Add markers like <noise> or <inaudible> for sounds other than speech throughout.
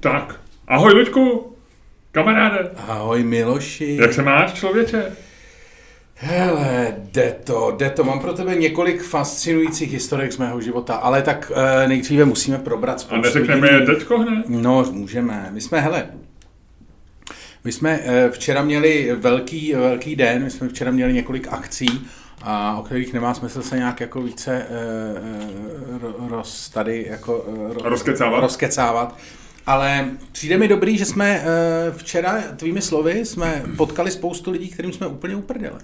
Tak, ahoj Luďku, kamaráde. Ahoj Miloši. Jak se máš, člověče? Hele, jde to, jde to. Mám pro tebe několik fascinujících historiek z mého života, ale tak e, nejdříve musíme probrat spoustu A neřekneme je teďko hned? No, můžeme. My jsme, hele, my jsme e, včera měli velký, velký den, my jsme včera měli několik akcí, a o kterých nemá smysl se nějak jako více e, roz, tady jako ro, rozkecávat. rozkecávat. Ale přijde mi dobrý, že jsme včera tvými slovy jsme potkali spoustu lidí, kterým jsme úplně uprdeli.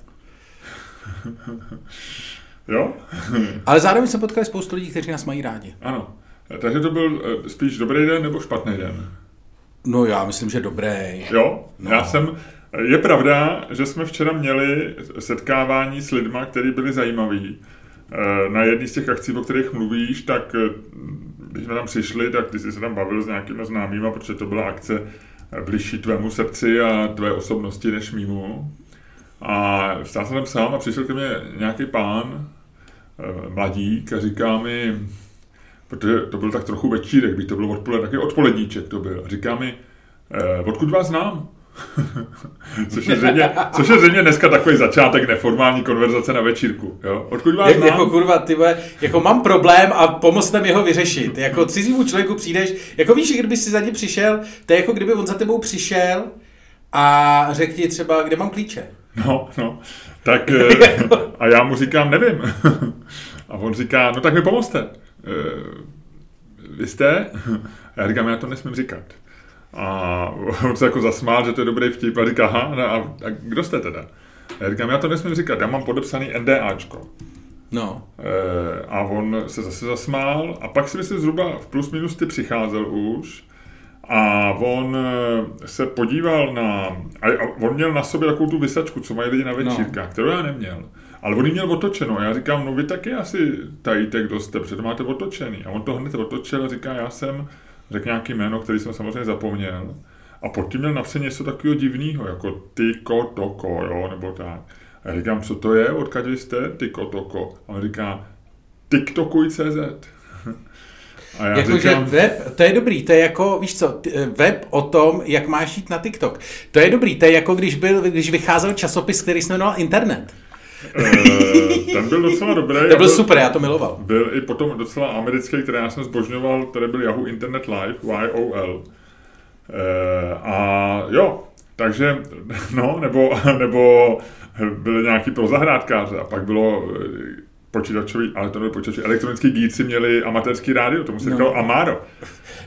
<laughs> jo? <laughs> Ale zároveň jsme potkali spoustu lidí, kteří nás mají rádi. Ano. Takže to byl eh, spíš dobrý den nebo špatný den? No já myslím, že dobrý. Jo? No. Já jsem... Je pravda, že jsme včera měli setkávání s lidmi, kteří byli zajímaví. Eh, na jedné z těch akcí, o kterých mluvíš, tak eh, když jsme tam přišli, tak ty jsi se tam bavil s nějakými známými, protože to byla akce bližší tvému srdci a tvé osobnosti než mýmu. A stál jsem tam sám a přišel ke mně nějaký pán, eh, mladík, a říká mi, protože to byl tak trochu večírek, by to bylo odpoledne, taky odpoledníček to byl, a říká mi, eh, odkud vás znám? <laughs> což, je zřejmě, což je zřejmě dneska takový začátek neformální konverzace na večírku. Jo? Odkud vás Jak, Jako kurva, ty jako mám problém a pomozte mi ho vyřešit. Jako cizímu člověku přijdeš, jako víš, kdyby si za ně přišel, to je jako kdyby on za tebou přišel a řekl ti třeba, kde mám klíče. No, no. Tak <laughs> eh, a já mu říkám, nevím. <laughs> A on říká, no tak mi pomozte. Eh, vy jste? A já říkám, já to nesmím říkat. A on se jako zasmál, že to je dobrý vtip a říká, aha, no a, a kdo jste teda? A já říkám, já to nesmím říkat, já mám podepsaný NDAčko. No. E, a on se zase zasmál a pak si myslím zhruba v plus minus ty přicházel už a on eh, se podíval na... A on měl na sobě takovou tu vysačku, co mají lidi na večírkách, no. kterou já neměl. Ale on ji měl otočenou. A já říkám, no vy taky asi tajíte, kdo jste, protože to máte otočený. A on to hned otočil a říká, já jsem, řekl nějaký jméno, který jsem samozřejmě zapomněl. A pod tím měl napsat něco takového divného, jako tyko, toko, jo, nebo tak. A já říkám, co to je, odkud jste, tyko, toko. A on říká, tiktokuj.cz. <laughs> Jakože říkám... web, to je dobrý, to je jako, víš co, web o tom, jak máš jít na TikTok. To je dobrý, to je jako když, byl, když vycházel časopis, který se jmenoval Internet. Uh, ten byl docela dobrý. To byl, byl super, já to miloval. Byl i potom docela americký, který já jsem zbožňoval, který byl Yahoo Internet Live, YOL. Uh, a jo, takže, <laughs> no, nebo, <laughs> nebo byly nějaký pro zahrádkáře a pak bylo počítačový, ale to byl počítačový, elektronický gíci měli amatérský rádio, tomu se no. říkalo Amaro.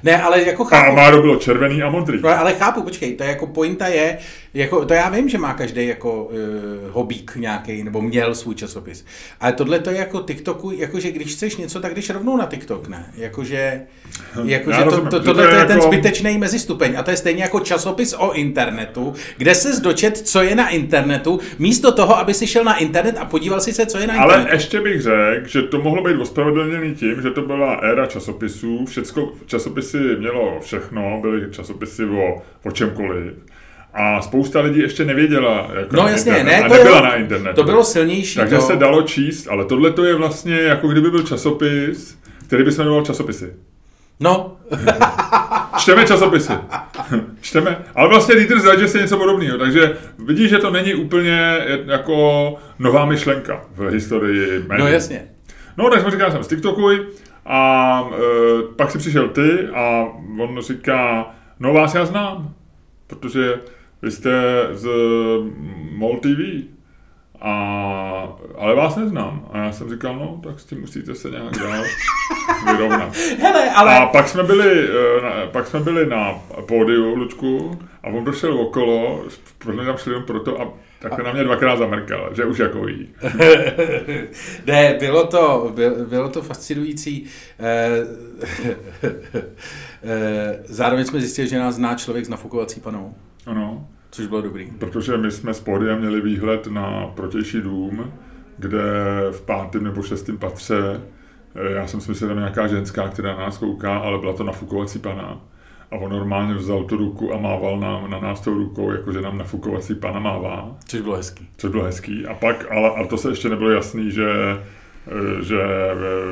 Ne, ale jako chápu. A Amaro bylo červený a modrý. No, ale chápu, počkej, to je jako pointa je, jako, to já vím, že má každý jako uh, hobík nějaký, nebo měl svůj časopis. Ale tohle to je jako TikToku, jakože když chceš něco, tak když rovnou na TikTok, ne? Jakože, jakože to, to, tohle to je, je ten jako... zbytečný mezistupeň. A to je stejně jako časopis o internetu, kde se dočet, co je na internetu, místo toho, aby si šel na internet a podíval si se, co je na internetu. Ale ještě bych řekl, že to mohlo být ospravedlněný tím, že to byla éra časopisů, všecko, časopisy mělo všechno, byly časopisy o, o čemkoliv. A spousta lidí ještě nevěděla, jako no, jasně, internet, ne, a nebyla jo, na internetu. To bylo silnější. Takže to... se dalo číst, ale tohle to je vlastně jako kdyby byl časopis, který by se jmenoval časopisy. No. <laughs> Čteme časopisy. <laughs> Čteme. Ale vlastně Leader Zledge je něco podobného, takže vidíš, že to není úplně jako nová myšlenka v historii médií. No jasně. No, tak jsme říkali jsem z TikTokuj a e, pak si přišel ty a on říká, no vás já znám, protože vy jste z MOL TV, a, ale vás neznám. A já jsem říkal, no, tak s tím musíte se nějak dál vyrovnat. <laughs> Hele, ale... A pak jsme byli, eh, pak jsme byli na pódiu, Lučku, a on došel okolo, protože tam šli jenom proto, a tak na mě dvakrát zamrkal, že už jako ví. <laughs> ne, bylo to, bylo to fascinující. Eh, <laughs> eh, zároveň jsme zjistili, že nás zná člověk s nafukovací panou. Ano. Což bylo dobrý. Protože my jsme s pódiem měli výhled na protější dům, kde v pátém nebo šestém patře, eh, já jsem si myslel, že tam nějaká ženská, která na nás kouká, ale byla to nafukovací pana. A on normálně vzal tu ruku a mával nám, na nás tou rukou, jakože nám nafukovací pana mává. Což bylo hezký. Což bylo hezký. A pak, ale, ale to se ještě nebylo jasný, že eh, že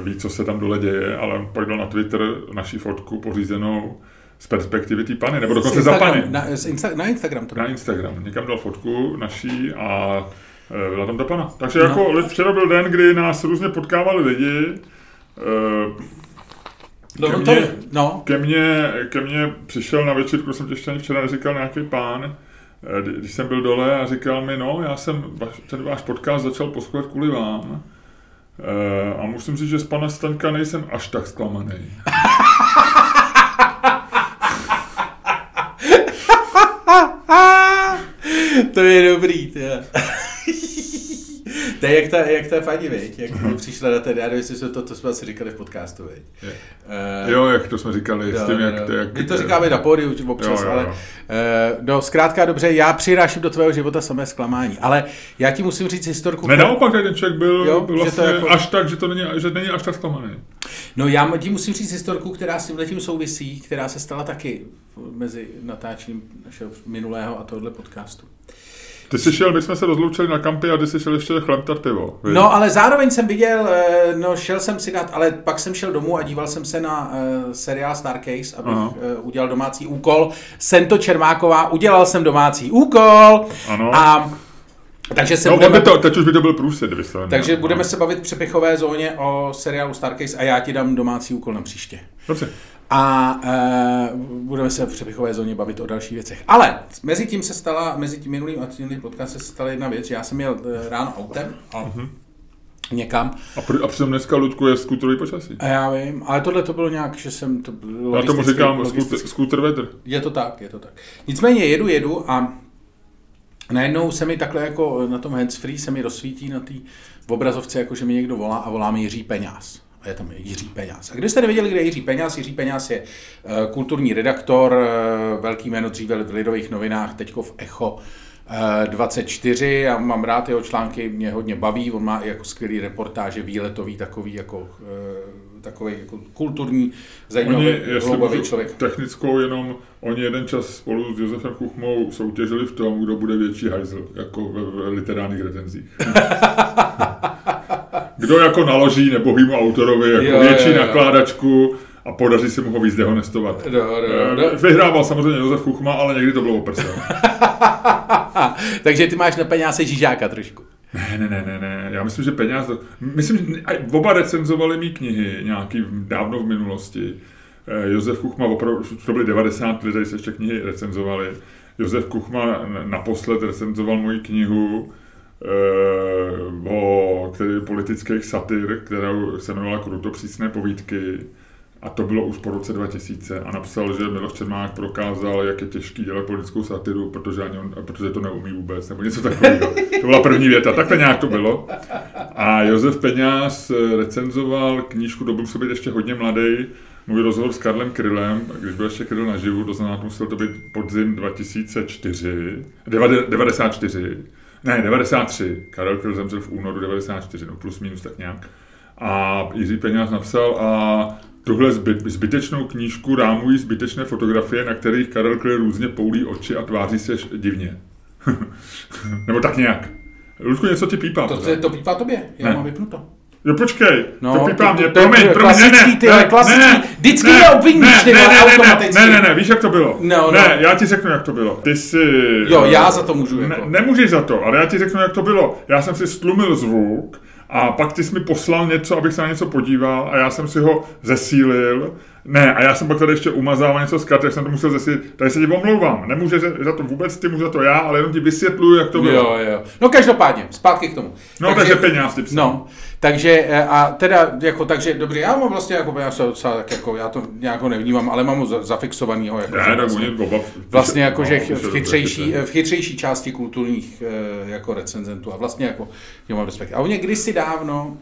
ví, co se tam dole děje, ale pak dal na Twitter naší fotku pořízenou z perspektivy té pany, nebo dokonce za pany. Na, Insta, na Instagram to Na Instagram. Někam dal fotku naší a e, byla tam ta pana. Takže jako no. včera byl den, kdy nás různě potkávali lidi. E, ke, mně, no. ke, mně, ke mně přišel na večírku, jsem tě ještě ani včera neříkal, nějaký pán, e, když jsem byl dole a říkal mi, no, já jsem ten váš podcast začal poslouchat kvůli vám. A musím říct, že z pana Stanka nejsem až tak zklamaný. <laughs> to je dobrý, tě. <laughs> to je jak ta, jak ta paní, viď? Jak uh-huh. přišla na ten, já nevím, jestli to, to jsme asi říkali v podcastu, viď? Uh, jo, jak to jsme říkali, jo, s tím, jak, jo. jak... My to říkáme na pódiu občas, jo, jo, jo. ale uh, no, zkrátka dobře, já přináším do tvého života samé zklamání, ale já ti musím říct historku... Ne, naopak, ten člověk byl, jo, byl vlastně jako... až tak, že to není, že není až tak zklamaný. No já ti musím říct historku, která s tím souvisí, která se stala taky mezi natáčením našeho minulého a tohle podcastu. Ty jsi šel, my jsme se rozloučili na kampy a ty jsi šel ještě chlemtat pivo. Víš? No, ale zároveň jsem viděl, eh, no šel jsem si dát, ale pak jsem šel domů a díval jsem se na uh, seriál Starcase, abych uh, udělal domácí úkol. Sento Čermáková, udělal jsem domácí úkol. Ano. A takže se no, budeme... to, teď už by to byl průsled, vysvětlený. Takže no. budeme se bavit v přepichové zóně o seriálu Starcase a já ti dám domácí úkol na příště. Dobře. A e, budeme se v přepichové zóně bavit o dalších věcech. Ale mezi tím se stala, mezi tím minulým a tím podcastem se stala jedna věc, že já jsem jel e, ráno autem a uh-huh. někam. A, pr- a přitom dneska, Ludku, je skuterový počasí. A já vím, ale tohle to bylo nějak, že jsem to bylo Já tomu říkám scooter weather. Je to tak, je to tak. Nicméně jedu, jedu a najednou se mi takhle jako na tom handsfree se mi rozsvítí na té obrazovce, jako že mi někdo volá a volá mi Jiří Peňáz je tam Jiří Peňáz. A kdybyste nevěděli, kde je Jiří Peňáz, Jiří Peňáz je uh, kulturní redaktor, uh, velký jméno dříve v Lidových novinách, teďko v Echo 24, eh, já mám rád jeho články, mě hodně baví, on má i jako skvělý reportáže, výletový, takový jako takový jako kulturní, zajímavý, hloubavý člověk. Technickou jenom, oni jeden čas spolu s Josefem Kuchmou soutěžili v tom, kdo bude větší hajzl, jako ve, ve literárních recenzích. <laughs> kdo jako naloží nebohýmu autorovi jako jo, větší jo, jo. nakládačku a podaří se mu ho víc dehonestovat. Do, do, do. Vyhrával samozřejmě Josef Kuchma, ale někdy to bylo o <laughs> Takže ty máš na peněze Žižáka trošku. Ne, ne, ne, ne, ne. Já myslím, že peněz... Myslím, že oba recenzovali mý knihy nějaký dávno v minulosti. Eh, Josef Kuchma, opravdu, to byly 90 let, se ještě knihy recenzovali. Josef Kuchma naposled recenzoval moji knihu o který, politických satir, která se jmenovala Krutopřísné povídky. A to bylo už po roce 2000 a napsal, že Miloš Čermák prokázal, jak je těžký dělat politickou satiru, protože, ani on, protože to neumí vůbec, nebo něco takového. To byla první věta, takhle nějak to bylo. A Josef Peňáz recenzoval knížku, to byl být ještě hodně mladý, můj rozhovor s Karlem Krylem, když byl ještě Kryl naživu, to znamená, musel to být podzim 2004, 94, ne, 93. Karel Kryl zemřel v únoru 94, no plus minus tak nějak. A Jiří Peňáz napsal a tuhle zbytečnou knížku rámují zbytečné fotografie, na kterých Karel Kryl různě poulí oči a tváří se divně. <laughs> Nebo tak nějak. Ludku, něco ti pípá. To, to, to pípá tobě, já ne. mám vypnuto. Jo, počkej, no, to pípá mě, promiň, promiň, klasický, ne, tyhle, ne, klasický, ne, vždycky ne, obviníš, ne, ne, ne, automaticky. Ne, ne, ne, víš, jak to bylo? No, no. Ne, já ti řeknu, jak to bylo. Ty jsi... Jo, já za to můžu, jako. Ne, nemůžeš za to, ale já ti řeknu, jak to bylo. Já jsem si stlumil zvuk, a pak ty jsi mi poslal něco, abych se na něco podíval a já jsem si ho zesílil ne, a já jsem pak tady ještě umazával něco z karty, jak jsem to musel zase, tady se ti omlouvám, nemůže za to vůbec ty, můžu za to já, ale jenom ti vysvětluju, jak to bylo. Jo, jo. No každopádně, zpátky k tomu. No, takže, takže peněz ty No, takže eh, a teda, jako, takže dobře, já mám vlastně, jako, já se docela, tak jako, já to nějak ho nevnímám, ale mám ho zafixovanýho, jako, ne, vlastně, oba, vlastně jako, že v chytřejší, v chytřejší části kulturních eh, jako recenzentů a vlastně jako, jo, mám respekt. A oni kdysi dávno,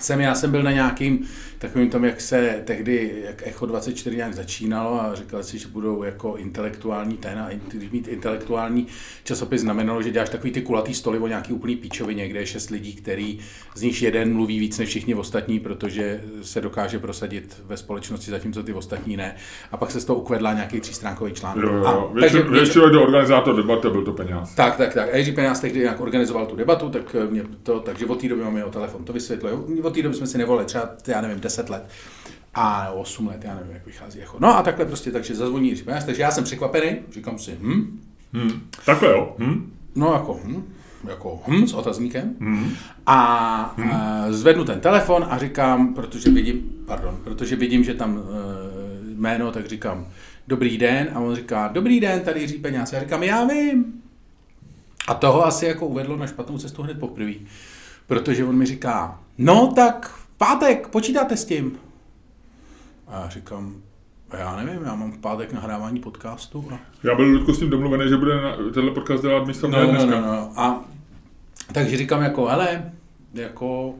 jsem, já jsem byl na nějakým takovým tom, jak se tehdy, jak Echo 24 nějak začínalo a říkali si, že budou jako intelektuální ten a když mít intelektuální časopis znamenalo, že děláš takový ty kulatý stoly o nějaký úplný píčovině, kde je šest lidí, který z nich jeden mluví víc než všichni ostatní, protože se dokáže prosadit ve společnosti, zatímco ty ostatní ne. A pak se z toho ukvedla nějaký třístránkový článek. Jo, jo. A, takže, většinou do organizátor debaty byl to peněz. Tak, tak, tak. A Jiří Peňáz tehdy nějak organizoval tu debatu, tak mě to, takže od té doby mám jeho telefon. To vysvětluje. Od té doby jsme si nevolili, třeba, já nevím, 10 let. A 8 let, já nevím, jak vychází echo. No a takhle prostě, takže zazvoní Peňáz, takže já jsem překvapený, říkám si, hm, Hmm. Takhle jo. Hmm. no jako hm, jako hm s otazníkem. Hmm. A hmm. zvednu ten telefon a říkám, protože vidím, pardon, protože vidím, že tam uh, jméno, tak říkám, dobrý den. A on říká, dobrý den, tady Jiří Peňáz. Já říkám, já vím. A toho asi jako uvedlo na špatnou cestu hned poprvé. Protože on mi říká, no tak v pátek, počítáte s tím? A já říkám, já nevím, já mám v pátek nahrávání podcastu. A... Já byl Ludku s tím domluvený, že bude na, tenhle podcast dělat místo No, no, dneska. no, no. A takže říkám jako, hele, jako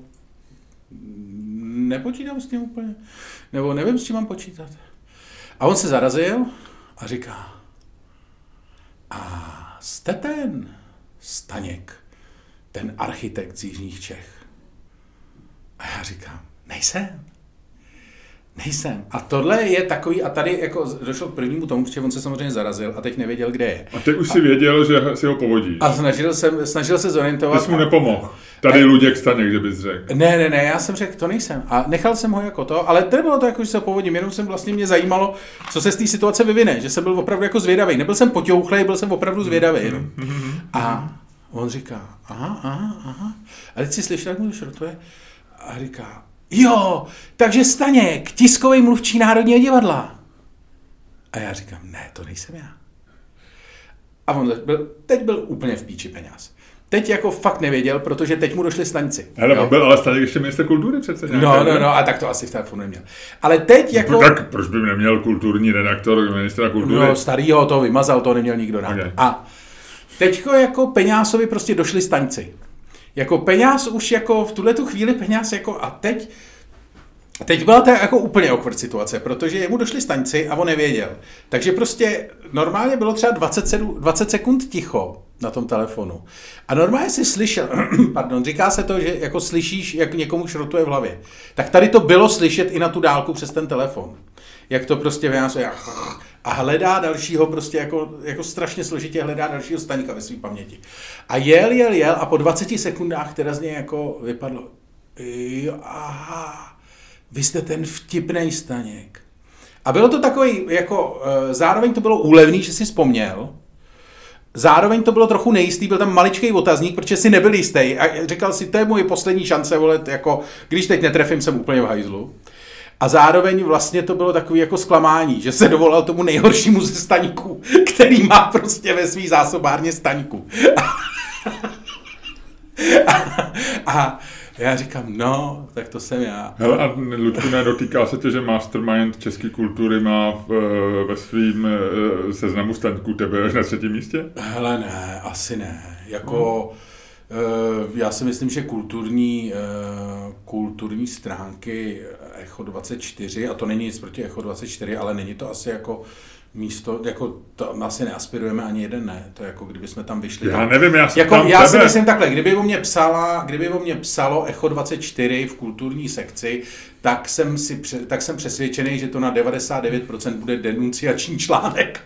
nepočítám s tím úplně. Nebo nevím, s čím mám počítat. A on se zarazil a říká, a jste ten Staněk, ten architekt z Jižních Čech. A já říkám, nejsem. Nejsem. A tohle je takový, a tady jako došlo k prvnímu tomu, protože on se samozřejmě zarazil a teď nevěděl, kde je. A ty už si věděl, že si ho povodí. A snažil, jsem, snažil se Ty zorientovat. jsi mu nepomohl. Tady Luděk Staněk, že bys řekl. Ne, ne, ne, já jsem řekl, to nejsem. A nechal jsem ho jako to, ale to nebylo to jako, že se povodím, jenom jsem vlastně mě zajímalo, co se z té situace vyvine, že jsem byl opravdu jako zvědavý. Nebyl jsem potěuchlej, byl jsem opravdu zvědavý. Jenom. A on říká, aha, aha, aha. A teď si slyšel, jak mu to šrotuje. A říká, jo, takže Staněk, tiskový mluvčí Národního divadla. A já říkám, ne, to nejsem já. A on byl, teď byl úplně v píči peněz. Teď jako fakt nevěděl, protože teď mu došli staňci. Hele, Jo. byl ale Staněk ještě minister kultury přece. No, nějaký, no, ne? no, a tak to asi v telefonu neměl. Ale teď jako... No, Tak proč by neměl kulturní redaktor ministra kultury? No, starýho to vymazal, to neměl nikdo rád. Okay. A teďko jako peňázovi prostě došli staňci. Jako peňáz už jako v tuhle tu chvíli peňáz jako a teď Teď byla to jako úplně awkward situace, protože jemu došli staňci a on nevěděl. Takže prostě normálně bylo třeba 20, 20 sekund ticho na tom telefonu. A normálně si slyšel, <clears throat> pardon, říká se to, že jako slyšíš, jak někomu šrotuje v hlavě. Tak tady to bylo slyšet i na tu dálku přes ten telefon. Jak to prostě vyjádřuje a hledá dalšího, prostě jako, jako strašně složitě hledá dalšího staňka ve své paměti. A jel, jel, jel a po 20 sekundách teda z něj jako vypadlo, jo, aha, vy jste ten vtipný staněk. A bylo to takový, jako, eh, zároveň to bylo úlevný, že si vzpomněl, Zároveň to bylo trochu nejistý, byl tam maličký otazník, protože si nebyl jistý a říkal si, to je moje poslední šance, vole, jako, když teď netrefím, jsem úplně v hajzlu. A zároveň vlastně to bylo takový jako zklamání, že se dovolal tomu nejhoršímu ze staňků, který má prostě ve svý zásobárně staňku. A, a já říkám, no, tak to jsem já. Hele, a Ludku, nedotýká se tě, že Mastermind české kultury má v, eh, ve svým eh, seznamu staňků tebe na třetím místě? Hele, ne, asi ne. Jako, eh, já si myslím, že kulturní, eh, kulturní stránky Echo 24, a to není nic proti Echo 24, ale není to asi jako místo, jako to asi neaspirujeme ani jeden, ne. To je jako kdyby jsme tam vyšli. Já tam, nevím, já jsem jako, tam já si tebe. myslím takhle, kdyby o mě psala, kdyby o mě psalo Echo 24 v kulturní sekci, tak jsem, si, tak jsem přesvědčený, že to na 99% bude denunciační článek.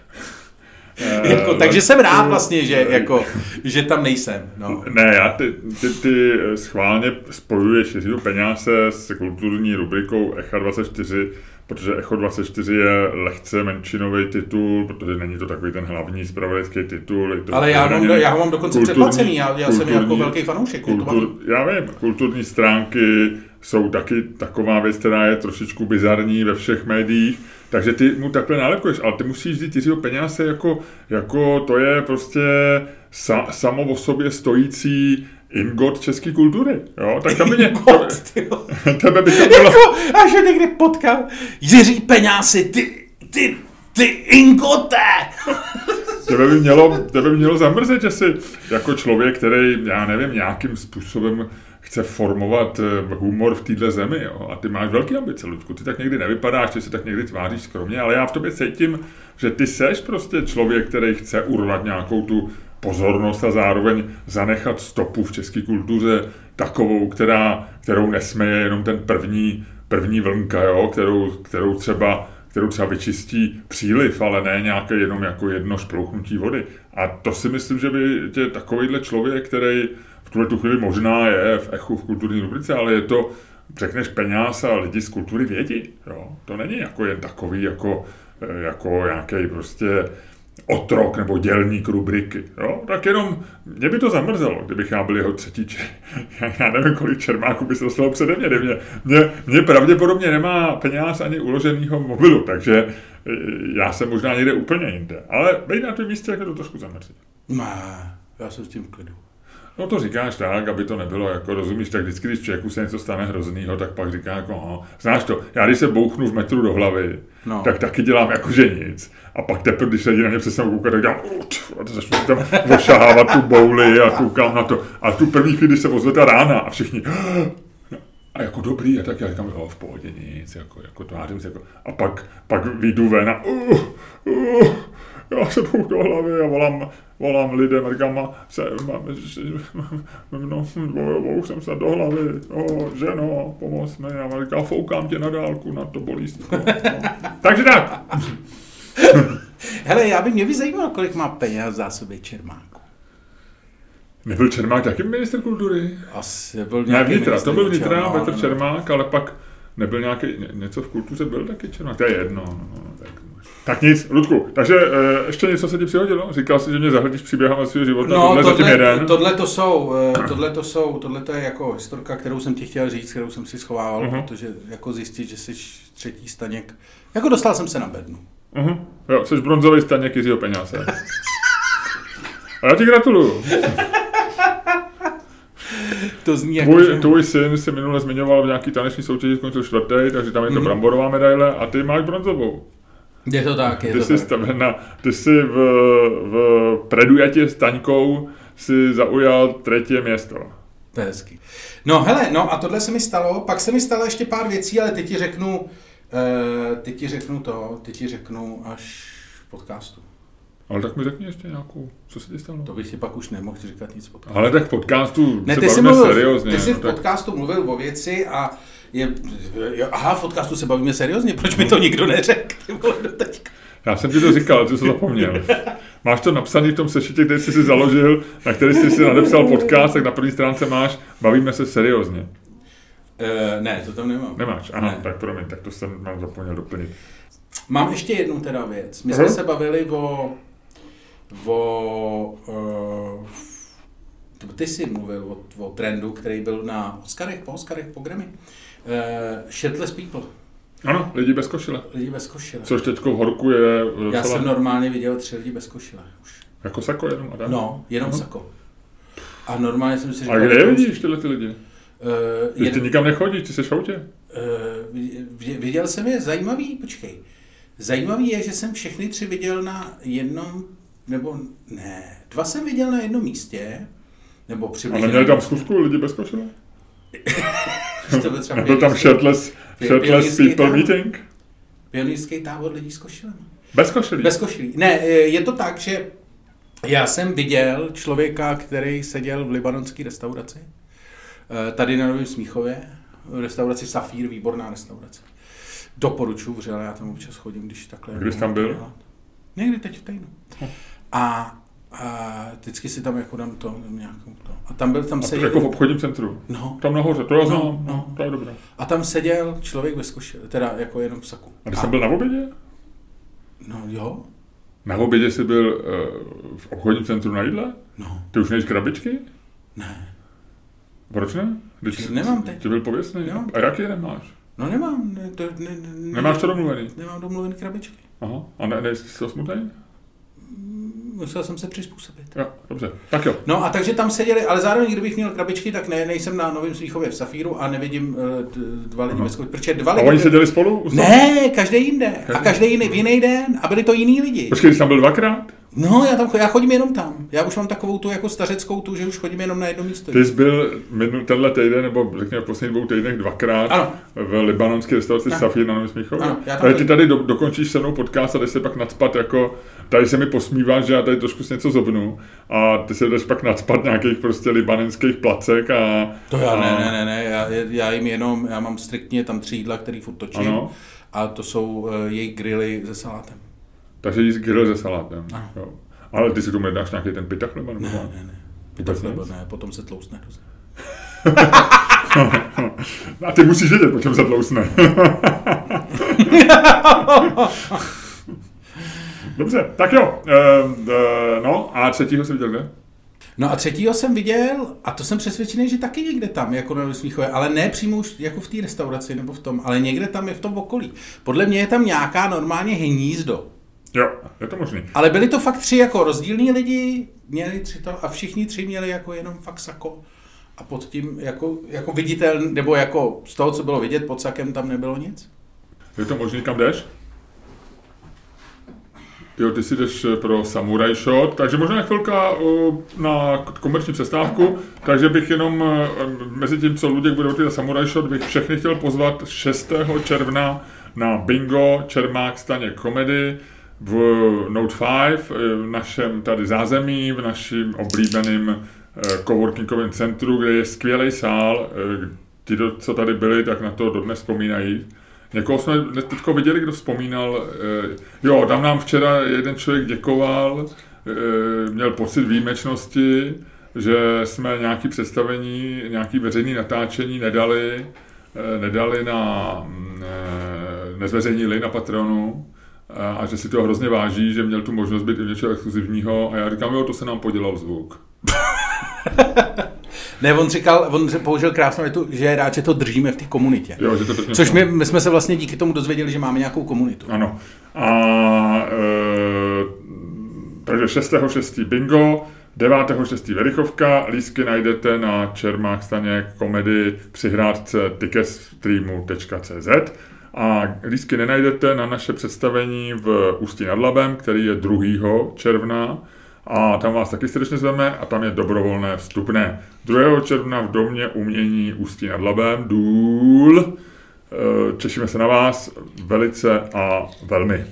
Eh, jako, takže jsem rád vlastně, že, jako, že tam nejsem. No. <laughs> Ne, já ty, ty, ty schválně spojuješ Jiřího Peňáze s kulturní rubrikou Echa 24, protože Echo 24 je lehce menšinový titul, protože není to takový ten hlavní spravodajský titul. To Ale já, mám, já ho mám dokonce kulturní- předplacený, já, já jsem kulturní- jako velký fanoušek. Kultur, já vím, kulturní stránky jsou taky taková věc, která je trošičku bizarní ve všech médiích, takže ty mu takhle nálepkuješ, ale ty musíš vzít Jiřího peněze jako, jako to je prostě sa, samo o sobě stojící ingot české kultury, jo? Tak tam by mě, jo. <laughs> tebe by to bylo... jako, až ho někdy potkal. Jiří Peňásy, ty, ty, ty ingote! <laughs> Tebe by mělo, tebe by mělo zamrzet, že jsi jako člověk, který, já nevím, nějakým způsobem chce formovat eh, humor v téhle zemi, jo? a ty máš velký ambice, Ludku, ty tak někdy nevypadáš, ty se tak někdy tváříš skromně, ale já v tobě cítím, že ty seš prostě člověk, který chce urvat nějakou tu pozornost a zároveň zanechat stopu v české kultuře takovou, která, kterou nesmeje jenom ten první, první vlnka, jo? Kterou, kterou třeba kterou třeba vyčistí příliv, ale ne nějaké jenom jako jedno šplouchnutí vody. A to si myslím, že by tě takovýhle člověk, který tuhle tu chvíli možná je v echu v kulturní rubrice, ale je to řekneš peněz a lidi z kultury vědí. Jo? To není jako jen takový, jako, eh, jako nějaký prostě otrok nebo dělník rubriky. Jo? Tak jenom mě by to zamrzelo, kdybych já byl jeho třetí če... <laughs> Já nevím, kolik čermáků by se dostalo přede mě. Mě, mě, mě pravděpodobně nemá peněz ani uloženýho mobilu, takže eh, já jsem možná někde úplně jinde. Ale být na tom místě, jak to trošku zamrzí. Ne, já jsem s tím v klidu. No to říkáš tak, aby to nebylo jako, rozumíš, tak vždycky, když člověku se něco stane hroznýho, tak pak říká jako, no, znáš to, já když se bouchnu v metru do hlavy, no. tak taky dělám jako, že nic. A pak teprve, když se lidi na mě přesnou koukat, tak dělám, a to začnu tam ošahávat tu bouli a koukám na to. A tu první chvíli, když se ozve ta rána a všichni, a jako dobrý, a tak já říkám, jo, v pohodě nic, jako, jako tvářím se, jako, a pak, pak vyjdu ven a uh, uh, já se půjdu do hlavy a volám, volám lidem, říkám, se, no, bouch jsem se do hlavy, o, ženo, pomoz mi, a říká, foukám tě na dálku, na to bolí. No. Takže tak. <laughs> Hele, já bych mě by zajímalo, kolik má peněz v zásobě Čermáku. Nebyl Čermák taky minister kultury? Asi byl nějaký Ne, vnitra, to byl vnitra, Petr Čermák, ale pak nebyl nějaký, něco v kultuře byl taky Čermák, to je jedno. No, no, tak. Tak nic, Ludku, takže e, ještě něco se ti přihodilo? Říkal jsi, že mě zahledíš příběhem svého života, no, tohle, tohle, jeden. Tohle to jsou, e, tohle to jsou, tohle to je jako historka, kterou jsem ti chtěl říct, kterou jsem si schovával, uh-huh. protože jako zjistit, že jsi třetí staněk, jako dostal jsem se na bednu. Uh-huh. Jo, jsi bronzový staněk Jiřího peněze. A já ti gratuluju. <laughs> to zní jako, tvůj, že... tvůj syn se minule zmiňoval v nějaký taneční soutěži, skončil čtvrtý, takže tam je to mm-hmm. bramborová medaile a ty máš bronzovou. Je to tak, je ty to jsi tak. Na, ty jsi v, v predujatě s Taňkou si zaujal třetí město. To je hezký. No hele, no a tohle se mi stalo, pak se mi stalo ještě pár věcí, ale teď ti řeknu, uh, teď ti řeknu to, teď ti řeknu až v podcastu. Ale tak mi řekni ještě nějakou, co se ti stalo? To bych si pak už nemohl říkat nic podcastu. Ale tak v podcastu ne, ty se jsi mluvil, seriózně. Ty jsi no, v podcastu tak... mluvil o věci a je, aha, v podcastu se bavíme seriózně, proč mi to nikdo neřekl? Já jsem ti to říkal, co jsi zapomněl. Máš to napsané v tom sešitě, který jsi si založil, na který jsi si nadepsal podcast, tak na první stránce máš, bavíme se seriózně. Uh, ne, to tam nemám. Nemáš, ano, ne. tak promiň, tak to jsem mám zapomněl doplnit. Mám ještě jednu teda věc. My jsme uh-huh. se bavili o, o uh, ty jsi mluvil o, o trendu, který byl na Oscarech, po Oscarech, po Grammy. Uh, Shirtless People. Ano, lidi bez košile. Lidi bez košile. Což teď v horku je... Docela... Já jsem normálně viděl tři lidi bez košile. Už. Jako sako jenom? A no, jenom uh-huh. sako. A normálně jsem si říkal... A kde je vidíš tyhle ty lidi? Uh, jen... Ty nikam nechodíš, ty jsi v autě? Uh, viděl jsem je, zajímavý, počkej. Zajímavý je, že jsem všechny tři viděl na jednom, nebo ne, dva jsem viděl na jednom místě, nebo přibližně. Ale neměli tam schůzku lidi bez košile? To byl, třeba byl tam shirtless, shirtless people tábor. meeting? Pionýrský tábor lidí s košilem. Bez košilí? Bez košilí. Ne, je to tak, že já jsem viděl člověka, který seděl v libanonské restauraci, eh, tady na Novém Smíchově, v restauraci Safír, výborná restaurace. Doporučuji vřele, já tam občas chodím, když takhle... Kdy jsi tam byl? Někdy teď v týdnu. A a vždycky si tam jako dám to, nějakou to. A tam byl, tam a seděl... jako v obchodním centru? No. Tam nahoře, to já no, znám, no, no. to je dobré. A tam seděl člověk bez košile, teda jako jenom v saku. A ty jsem byl na obědě? No jo. Na obědě jsi byl uh, v obchodním centru na jídle? No. Ty už nejíš krabičky? Ne. Proč ne? Když nemám teď. Ty byl pověstný. Nemám. A jaký je nemáš? No nemám. Ne, to, ne, ne, Nemáš to domluvený? Nemám domluvený krabičky. Aha. A ne, nejsi to smutný? Musel jsem se přizpůsobit. Jo, dobře, tak jo. No a takže tam seděli, ale zároveň, kdybych měl krabičky, tak ne, nejsem na Novém Smíchově v Safíru a nevidím uh, dva lidi bez protože dva lidi... A oni seděli spolu? Ne, každý jinde. Každý? A každý jiný v jiný den a byli to jiní lidi. Počkej, jsi tam byl dvakrát? No, já tam já chodím jenom tam. Já už mám takovou tu jako stařeckou tu, že už chodím jenom na jedno místo. Ty jsi byl minul, tenhle týden, nebo řekněme v posledních dvou týdnech dvakrát ano. v libanonské restauraci Safír na Novém Smíchově. Ano, tam ty tady do, dokončíš se mnou podcast a jdeš se pak nadspat jako, tady se mi posmíváš, že já tady trošku něco zobnu a ty se jdeš pak nadspat nějakých prostě libanonských placek a... To já a... ne, ne, ne, ne, já, já jim jenom, já mám striktně tam tři jídla, který furt točím. Ano. A to jsou uh, jejich grily se salátem. Takže jíst grill se salátem. Jo. Ale ty si tomu nedáš nějaký ten pita chleba? Ne, ne, ne. Pita chleba ne, potom se tloustne <laughs> A ty musíš vědět, po čem se tlousne. <laughs> Dobře, tak jo. Uh, uh, no a třetího jsi viděl kde? No a třetího jsem viděl, a to jsem přesvědčený, že taky někde tam, jako na Smíchově, ale ne přímo už jako v té restauraci nebo v tom, ale někde tam je v tom okolí. Podle mě je tam nějaká normálně hnízdo. Jo, je to možný. Ale byli to fakt tři jako rozdílní lidi, měli tři to a všichni tři měli jako jenom fakt sako. A pod tím jako, jako viditel, nebo jako z toho, co bylo vidět, pod sakem tam nebylo nic. Je to možný, kam jdeš? Jo, ty si jdeš pro Samurai Shot, takže možná chvilka na komerční přestávku, takže bych jenom mezi tím, co Luděk bude ty Samurai Shot, bych všechny chtěl pozvat 6. června na Bingo Čermák Staně komedy v Note 5, v našem tady zázemí, v našem oblíbeném coworkingovém centru, kde je skvělý sál. Ti, co tady byli, tak na to dodnes vzpomínají. Někoho jsme teď viděli, kdo vzpomínal, eh, jo, tam nám včera jeden člověk děkoval, eh, měl pocit výjimečnosti, že jsme nějaký představení, nějaký veřejný natáčení nedali, eh, nedali na, mm, nezveřejnili na Patronu a že si to hrozně váží, že měl tu možnost být i něčeho exkluzivního a já říkám, jo, to se nám podělal zvuk. <laughs> Ne, on říkal, on použil krásnou větu, že je rád, že to držíme v té komunitě. Jo, že to držíme Což my, my, jsme se vlastně díky tomu dozvěděli, že máme nějakou komunitu. Ano. A e, takže 6.6. bingo, 9.6. Verichovka, lístky najdete na Čermák staně komedy při hrádce ticketstreamu.cz a lístky nenajdete na naše představení v Ústí nad Labem, který je 2. června a tam vás taky srdečně zveme a tam je dobrovolné vstupné. 2. června v domě umění Ústí nad Labem, důl. Češíme se na vás velice a velmi.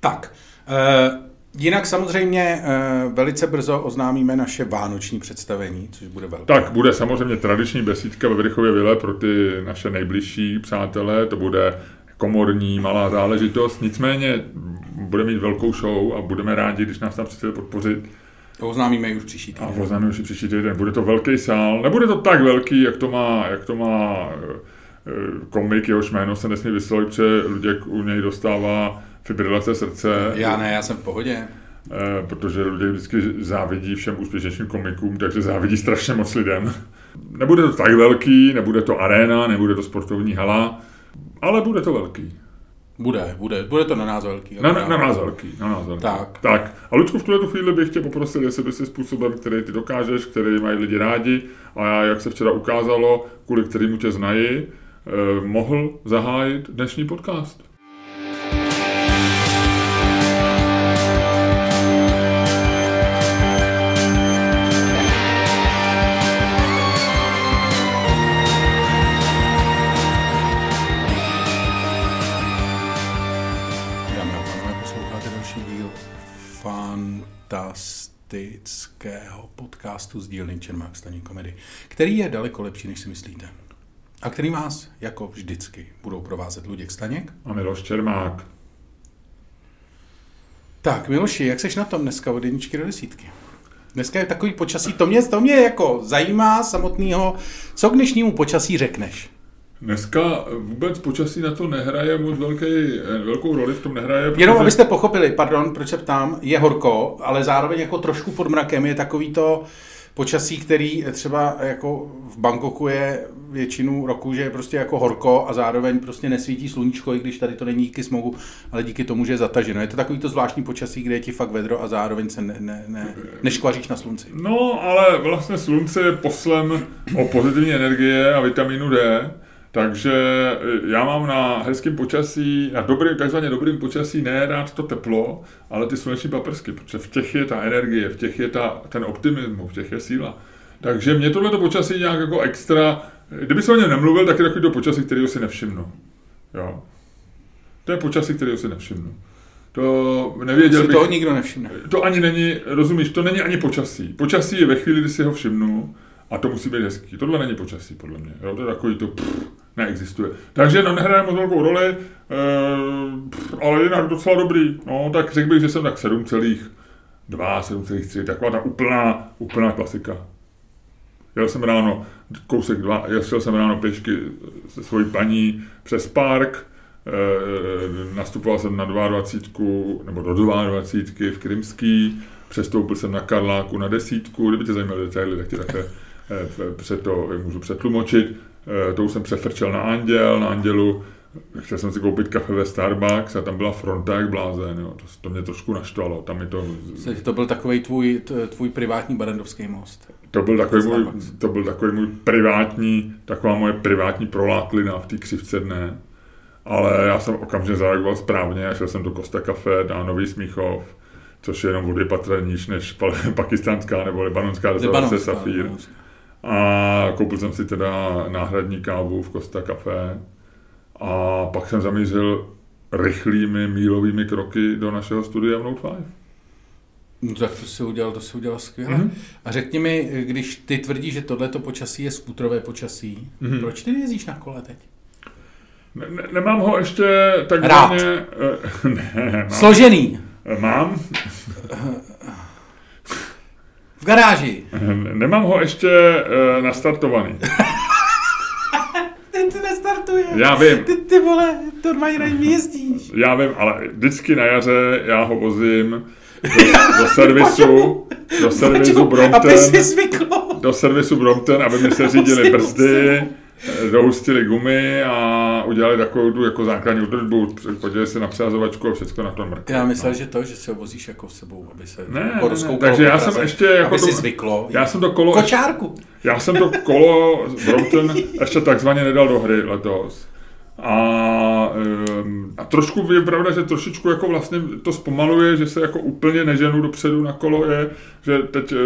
Tak, e, Jinak samozřejmě e, velice brzo oznámíme naše vánoční představení, což bude velké. Tak bude samozřejmě tradiční besídka ve Vrchově Vile pro ty naše nejbližší přátelé, to bude komorní malá záležitost, nicméně bude mít velkou show a budeme rádi, když nás tam chcete podpořit. To oznámíme už příští týden. A oznámíme už příští týden. Bude to velký sál, nebude to tak velký, jak to má, jak to má eh, komik, jehož jméno se nesmí vyslovit, protože lidé u něj dostává fibrilace srdce. Já ne, já jsem v pohodě. Eh, protože lidé vždycky závidí všem úspěšným komikům, takže závidí strašně moc lidem. Nebude to tak velký, nebude to arena, nebude to sportovní hala, ale bude to velký. Bude, bude, bude to na nás velký. Na, na, na nás velký, na nás velký. Tak. tak. A Lučku, v tuhle chvíli bych tě poprosil, jestli by si způsobem, který ty dokážeš, který mají lidi rádi a já, jak se včera ukázalo, kvůli kterému tě znají, eh, mohl zahájit dnešní podcast. Fantastického podcastu z dílny Čermák staní komedy, který je daleko lepší, než si myslíte. A který vás, jako vždycky, budou provázet Luděk Staněk. A Miloš Čermák. Tak, Miloši, jak seš na tom dneska od jedničky do desítky? Dneska je takový počasí, to mě, to mě jako zajímá samotného. Co k dnešnímu počasí řekneš? Dneska vůbec počasí na to nehraje moc velký, velkou roli v tom nehraje. Protože... Jenom abyste pochopili, pardon, proč se ptám, je horko, ale zároveň jako trošku pod mrakem je takový to počasí, který třeba jako v Bangkoku je většinu roku, že je prostě jako horko a zároveň prostě nesvítí sluníčko, i když tady to není díky smogu, ale díky tomu, že je zataženo. Je to takový to zvláštní počasí, kde je ti fakt vedro a zároveň se ne, ne, ne, neškvaříš na slunci. No, ale vlastně slunce je poslem o pozitivní energie a vitamínu D, takže eh, já mám na hezkém počasí, na dobrý, takzvaně dobrým počasí ne rád to teplo, ale ty sluneční paprsky, protože v těch je ta energie, v těch je ta, ten optimismus, v těch je síla. Takže mě tohle počasí nějak jako extra, kdyby se o něm nemluvil, tak je takový to počasí, kterého si nevšimnu. Jo. To je počasí, kterého si nevšimnu. To nevěděl bych. To nikdo nevšimne. To ani není, rozumíš, to není ani počasí. Počasí je ve chvíli, kdy si ho všimnu a to musí být hezký. Tohle není počasí, podle mě. Jo? To je takový to pff, neexistuje. Takže no, nehraje moc velkou roli, e, pff, ale jinak docela dobrý. No, tak řekl bych, že jsem tak 7,2, 7,3, taková ta úplná, úplná klasika. Jel jsem ráno, kousek dva, jel jsem ráno pěšky se svojí paní přes park, e, nastupoval jsem na 22, nebo do 22 v Krymský, přestoupil jsem na Karláku na desítku, kdyby tě zajímaly detaily, tak ti takhle e, před to můžu přetlumočit. E, to už jsem přefrčel na Anděl, na Andělu chtěl jsem si koupit kafe ve Starbucks a tam byla fronta jak blázen, jo. To, to mě trošku naštvalo. Tam mi to... To byl takový tvůj, tvůj privátní barandovský most. To byl, takový můj, to byl takový můj privátní, taková moje privátní proláklina v té křivce dne. Ale já jsem okamžitě zareagoval správně a šel jsem do Costa Cafe na Nový Smíchov, což je jenom vody patra níž než <laughs> pakistánská nebo libanonská restaurace Safír. A koupil jsem si teda náhradní kávu v Costa Cafe a pak jsem zamířil rychlými mílovými kroky do našeho studia v Note 5. No tak to si udělal, to si udělal skvěle. Mm-hmm. A řekni mi, když ty tvrdíš, že tohleto počasí je skútrové počasí, mm-hmm. proč ty jezdíš na kole teď? Ne, ne, nemám ho ještě takzvaně... Uh, <laughs> ne, mám, Složený. Mám. <laughs> V garáži. Nemám ho ještě uh, nastartovaný. <laughs> Ten ty nestartuje. Já vím. Ty, ty vole, to na jezdíš. <laughs> Já vím, ale vždycky na jaře já ho vozím do, do servisu, <laughs> do servisu Brompton, aby si zvyklo. do servisu Brompton, aby mi se řídily brzdy, dohustili gumy a udělali takovou tu jako základní údržbu, podívej se na přehazovačku a všechno na tom mrkne. Já myslel, no. že to, že se ho vozíš jako s sebou, aby se ne, jako ne, takže já jsem ještě jako to, si zvyklo. Já jsem to kolo... Kočárku. Já jsem to kolo Brompton <laughs> ještě takzvaně nedal do hry letos. A, ehm, a trošku je pravda, že trošičku jako vlastně to zpomaluje, že se jako úplně neženu dopředu na kolo je, že teď, eh,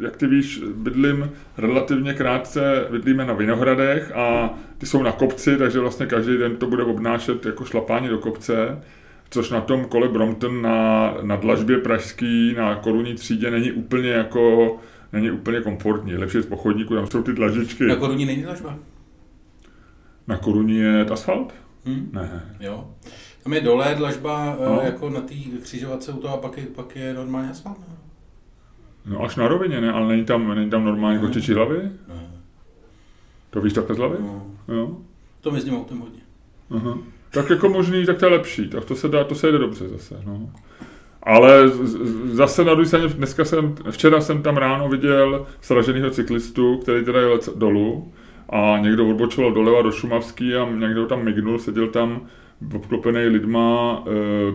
jak ty víš, bydlím relativně krátce, bydlíme na Vinohradech a ty jsou na kopci, takže vlastně každý den to bude obnášet jako šlapání do kopce, což na tom kole Brompton na, na dlažbě pražský, na korunní třídě není úplně jako není úplně komfortní. Lepší z pochodníku, tam jsou ty dlažičky. Na koruní není dlažba? Na koruní je asfalt? Hmm? Ne. Jo. Tam je dole dlažba eh, no. jako na té křižovatce u toho a pak je, pak je normální asfalt. Ne? No až na rovině, ne? Ale není tam, není tam normální kočičí hlavy? Ne. To víš takhle z hlavy? No. Jo. To mi s ním autem hodně. Aha. Tak jako možný, tak to je lepší. Tak to se dá, to se jde dobře zase. No. Ale zase na druhé straně, dneska jsem, včera jsem tam ráno viděl sraženého cyklistu, který teda jel dolů a někdo odbočoval doleva do Šumavský a někdo tam mignul, seděl tam obklopený lidma, eh,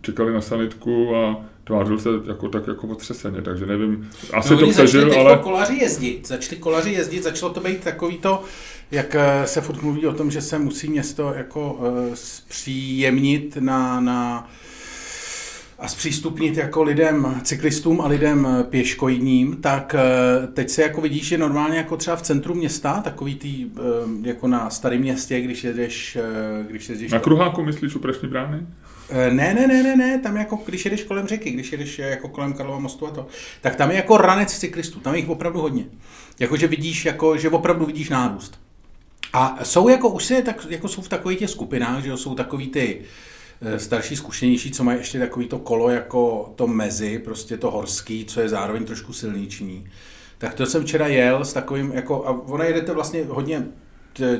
čekali na sanitku a tvářil se jako tak jako otřeseně, takže nevím, asi no, to přežil, ale... kolaři jezdit, začali kolaři jezdit, začalo to být takový to, jak eh, se furt mluví o tom, že se musí město jako uh, zpříjemnit na, na a zpřístupnit jako lidem, cyklistům a lidem pěškojním, tak eh, teď se jako vidíš, že normálně jako třeba v centru města, takový tý, eh, jako na starém městě, když jedeš... Eh, když jedeš na Kruháku myslíš u Pražní brány? Ne, ne, ne, ne, ne, tam jako, když jedeš kolem řeky, když jedeš jako kolem Karlova mostu a to, tak tam je jako ranec cyklistů, tam je jich opravdu hodně. Jakože vidíš, jako, že opravdu vidíš nárůst. A jsou jako, už se tak, jako jsou v takových těch skupinách, že jsou takový ty, uh, starší, zkušenější, co mají ještě takový to kolo jako to mezi, prostě to horský, co je zároveň trošku silniční. Tak to jsem včera jel s takovým, jako, a ona jedete vlastně hodně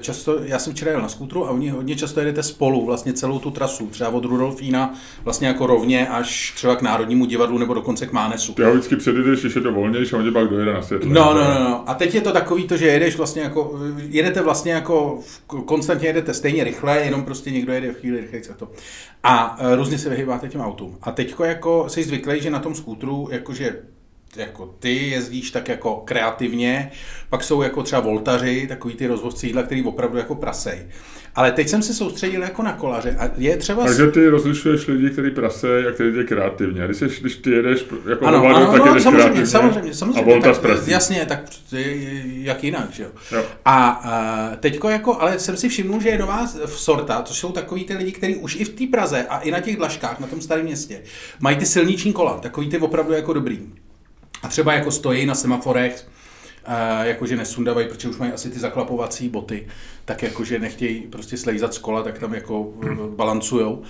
často, já jsem včera jel na skútru a oni hodně často jedete spolu vlastně celou tu trasu, třeba od Rudolfína vlastně jako rovně až třeba k Národnímu divadlu nebo dokonce k Mánesu. Ty ho vždycky předjedeš, když je to volnější a oni pak dojede na světlo. No, no, no, no. A teď je to takový to, že jedeš vlastně jako, jedete vlastně jako, konstantně jedete stejně rychle, jenom prostě někdo jede v chvíli rychleji to. A e, různě se vyhýbáte těm autům. A teďko jako jsi zvyklý, že na tom skútru, jakože jako ty jezdíš tak jako kreativně, pak jsou jako třeba voltaři, takový ty rozvozci jídla, který opravdu jako prasej. Ale teď jsem se soustředil jako na kolaře a je třeba... Takže ty rozlišuješ lidi, kteří prasej a kteří jedí kreativně. Když, jsi, když ty jedeš jako ano, hovadu, ano, tak no, jedeš samozřejmě, kreativně. samozřejmě, samozřejmě. A voltař tak, Jasně, tak jak jinak, že jo. jo. A, a teďko jako, ale jsem si všiml, že je nová sorta, to jsou takový ty lidi, kteří už i v té Praze a i na těch dlažkách, na tom starém městě, mají ty silniční kola, takový ty opravdu jako dobrý. A třeba jako stojí na semaforech, jakože nesundávají, protože už mají asi ty zaklapovací boty, tak jakože nechtějí prostě slejzat z kola, tak tam jako balancujou.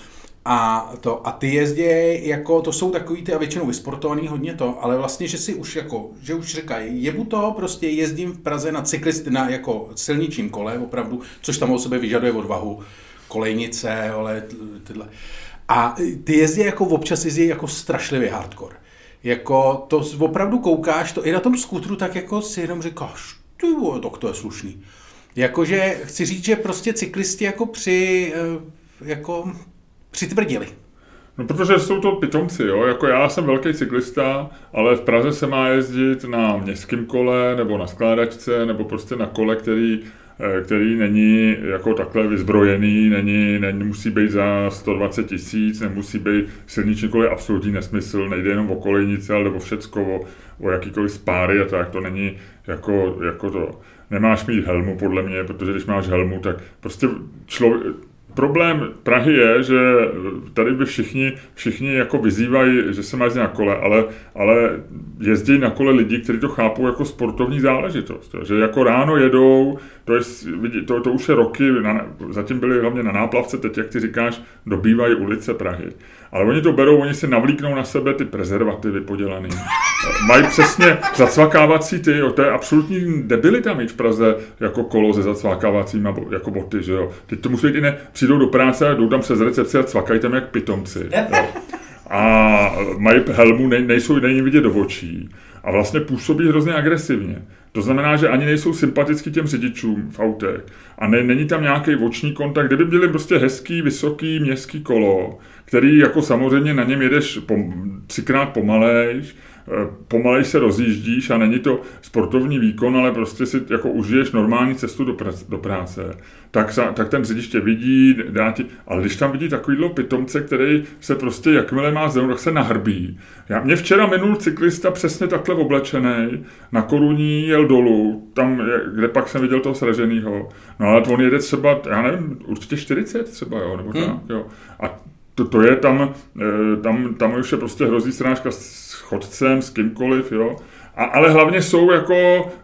A, to, a ty jezdě, jako, to jsou takový ty a většinou vysportovaný hodně to, ale vlastně, že si už jako, že už říkají, jebu to, prostě jezdím v Praze na cyklisty na jako silničním kole, opravdu, což tam o sebe vyžaduje odvahu, kolejnice, ale tyhle. A ty jezdí jako občas jezdí jako strašlivý hardcore. Jako to opravdu koukáš, to i na tom skutru tak jako si jenom říkáš, ty tak to je slušný. Jakože chci říct, že prostě cyklisti jako při, eh, jako přitvrdili. No protože jsou to pitomci, jo. Jako já jsem velký cyklista, ale v Praze se má jezdit na městském kole, nebo na skládačce, nebo prostě na kole, který který není jako takhle vyzbrojený, není, není, musí být za 120 tisíc, nemusí být silniční kolo je absolutní nesmysl, nejde jenom o kolejnice, ale o všecko, o, o jakýkoliv spáry a tak, to není jako, jako to. Nemáš mít helmu, podle mě, protože když máš helmu, tak prostě člověk, Problém Prahy je, že tady by všichni, všichni jako vyzývají, že se jezdit na kole, ale, ale jezdí na kole lidi, kteří to chápou jako sportovní záležitost. Že jako ráno jedou, to, je, to, to už je roky, na, zatím byli hlavně na náplavce, teď, jak ty říkáš, dobývají ulice Prahy. Ale oni to berou, oni si navlíknou na sebe ty prezervativy podělaný. <laughs> Mají přesně zacvakávací ty, jo, to je absolutní debilita mít v Praze jako kolo se zacvakávacími jako boty, že jo. Teď to musí být i ne, přijdou do práce a jdou tam přes recepci a cvakají tam jak pitomci. Jo. A mají helmu, ne, nejsou, není vidět do očí. A vlastně působí hrozně agresivně. To znamená, že ani nejsou sympatický těm řidičům v autech. A ne, není tam nějaký oční kontakt, kdyby byli prostě hezký, vysoký městský kolo, který jako samozřejmě na něm jedeš pom, třikrát pomalejš, Eh, pomalej se rozjíždíš a není to sportovní výkon, ale prostě si jako užiješ normální cestu do, prac, do práce, tak, tak ten řidič tě vidí, dá ti, ale když tam vidí takovýhle pitomce, který se prostě, jakmile má zem, tak se nahrbí. Já, mě včera minul cyklista přesně takhle oblečený, na koruní jel dolů, tam, kde pak jsem viděl toho sraženého. No ale on jede třeba, já nevím, určitě 40 třeba, jo, nebo tak, hmm. jo. A to, to je tam, eh, tam, tam už je prostě hrozí srážka s chodcem, s kýmkoliv, jo. A, ale hlavně jsou jako,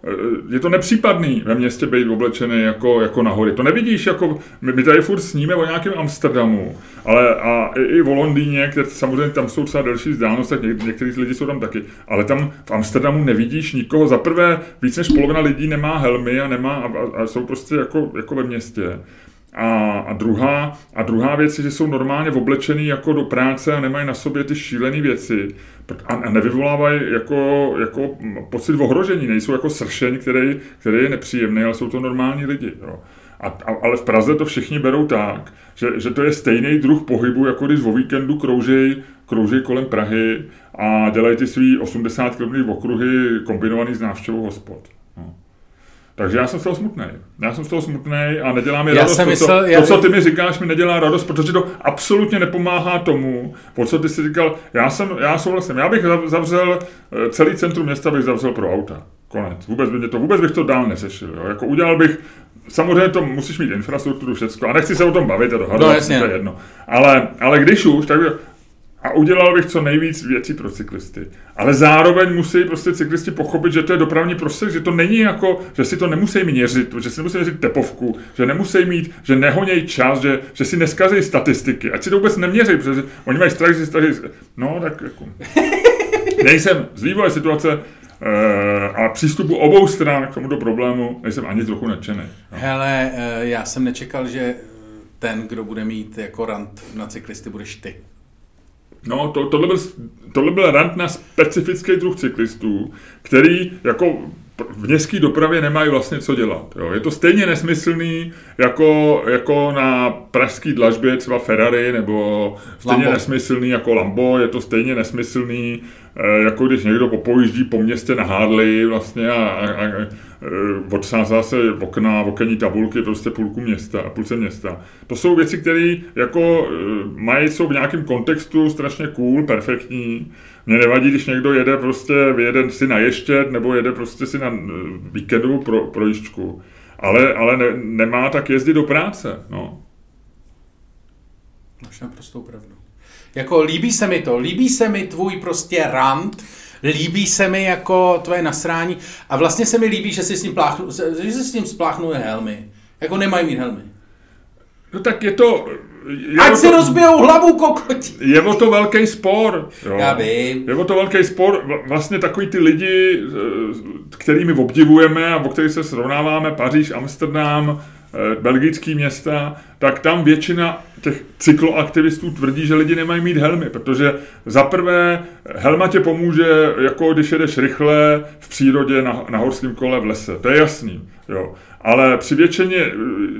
eh, je to nepřípadný ve městě být oblečený jako, jako nahoře. To nevidíš, jako, my, my tady furt sníme o nějakém Amsterdamu, ale a i, i o Londýně, kde samozřejmě tam jsou třeba delší vzdálenost, tak něk, některý lidi jsou tam taky, ale tam v Amsterdamu nevidíš nikoho. Za prvé, víc než polovina lidí nemá helmy a, nemá, a, a jsou prostě jako, jako ve městě. A, a, druhá, a druhá věc je, že jsou normálně oblečený jako do práce a nemají na sobě ty šílené věci. A, a nevyvolávají jako, jako pocit ohrožení, nejsou jako sršeň, který, který je nepříjemný, ale jsou to normální lidi. Jo. A, a, ale v Praze to všichni berou tak, že, že to je stejný druh pohybu, jako když o víkendu kroužej, kroužej kolem Prahy a dělají ty svý 80 km okruhy kombinovaný s návštěvou hospod. Takže já jsem z toho smutný. Já jsem z toho smutný a nedělá mi já radost. Jsem myslel, to, co, já... to, co ty mi říkáš, mi nedělá radost, protože to absolutně nepomáhá tomu, po co ty si říkal. Já jsem, já souhlasím, já bych zavřel eh, celý centrum města, bych zavřel pro auta. Konec. Vůbec, by to, vůbec bych to dál neřešil. Jo. Jako udělal bych Samozřejmě to musíš mít infrastrukturu, všechno, a nechci se o tom bavit a dohadovat, no, to je jedno. Ale, ale když už, tak a udělal bych co nejvíc věcí pro cyklisty. Ale zároveň musí prostě cyklisti pochopit, že to je dopravní prostředí, že to není jako, že si to nemusí měřit, že si nemusí měřit tepovku, že nemusí mít, že nehoněj čas, že, že si neskazí statistiky, ať si to vůbec neměří, protože oni mají strach, že si no tak jako, nejsem z vývoje situace e, a přístupu obou stran k tomuto problému nejsem ani trochu nadšený. No. Hele, e, já jsem nečekal, že ten, kdo bude mít jako rant na cyklisty, budeš ty. No, to, tohle, byl, tohle byl rant na specifický druh cyklistů, který jako v městské dopravě nemají vlastně co dělat. Jo. Je to stejně nesmyslný jako, jako na pražské dlažbě třeba Ferrari, nebo stejně Lambo. nesmyslný jako Lambo, je to stejně nesmyslný, jako když někdo popojíždí po městě na Harley vlastně a, a, a eh, odsázá se okna, okenní tabulky prostě půlku města, půlce města. To jsou věci, které jako eh, mají, jsou v nějakém kontextu strašně cool, perfektní, mě nevadí, když někdo jede prostě, vyjede si na ještět, nebo jede prostě si na eh, víkendu pro, pro jížďku. Ale, ale ne, nemá tak jezdit do práce, no. Máš naprostou pravdu. Jako líbí se mi to, líbí se mi tvůj prostě rant, líbí se mi jako tvoje nasrání a vlastně se mi líbí, že si s ním, pláchnu, že si s ním spláchnuje helmy. Jako nemají mít helmy. No tak je to... Je Ať si rozbijou hlavu kokoti. Je o to velký spor. Jo. Já vím. Je o to velký spor. Vlastně takový ty lidi, kterými obdivujeme a o kterých se srovnáváme, Paříž, Amsterdam, Eh, belgický města, tak tam většina těch cykloaktivistů tvrdí, že lidi nemají mít helmy, protože za prvé helma tě pomůže, jako když jedeš rychle v přírodě na, na horském kole v lese. To je jasný. Jo. Ale při většině eh,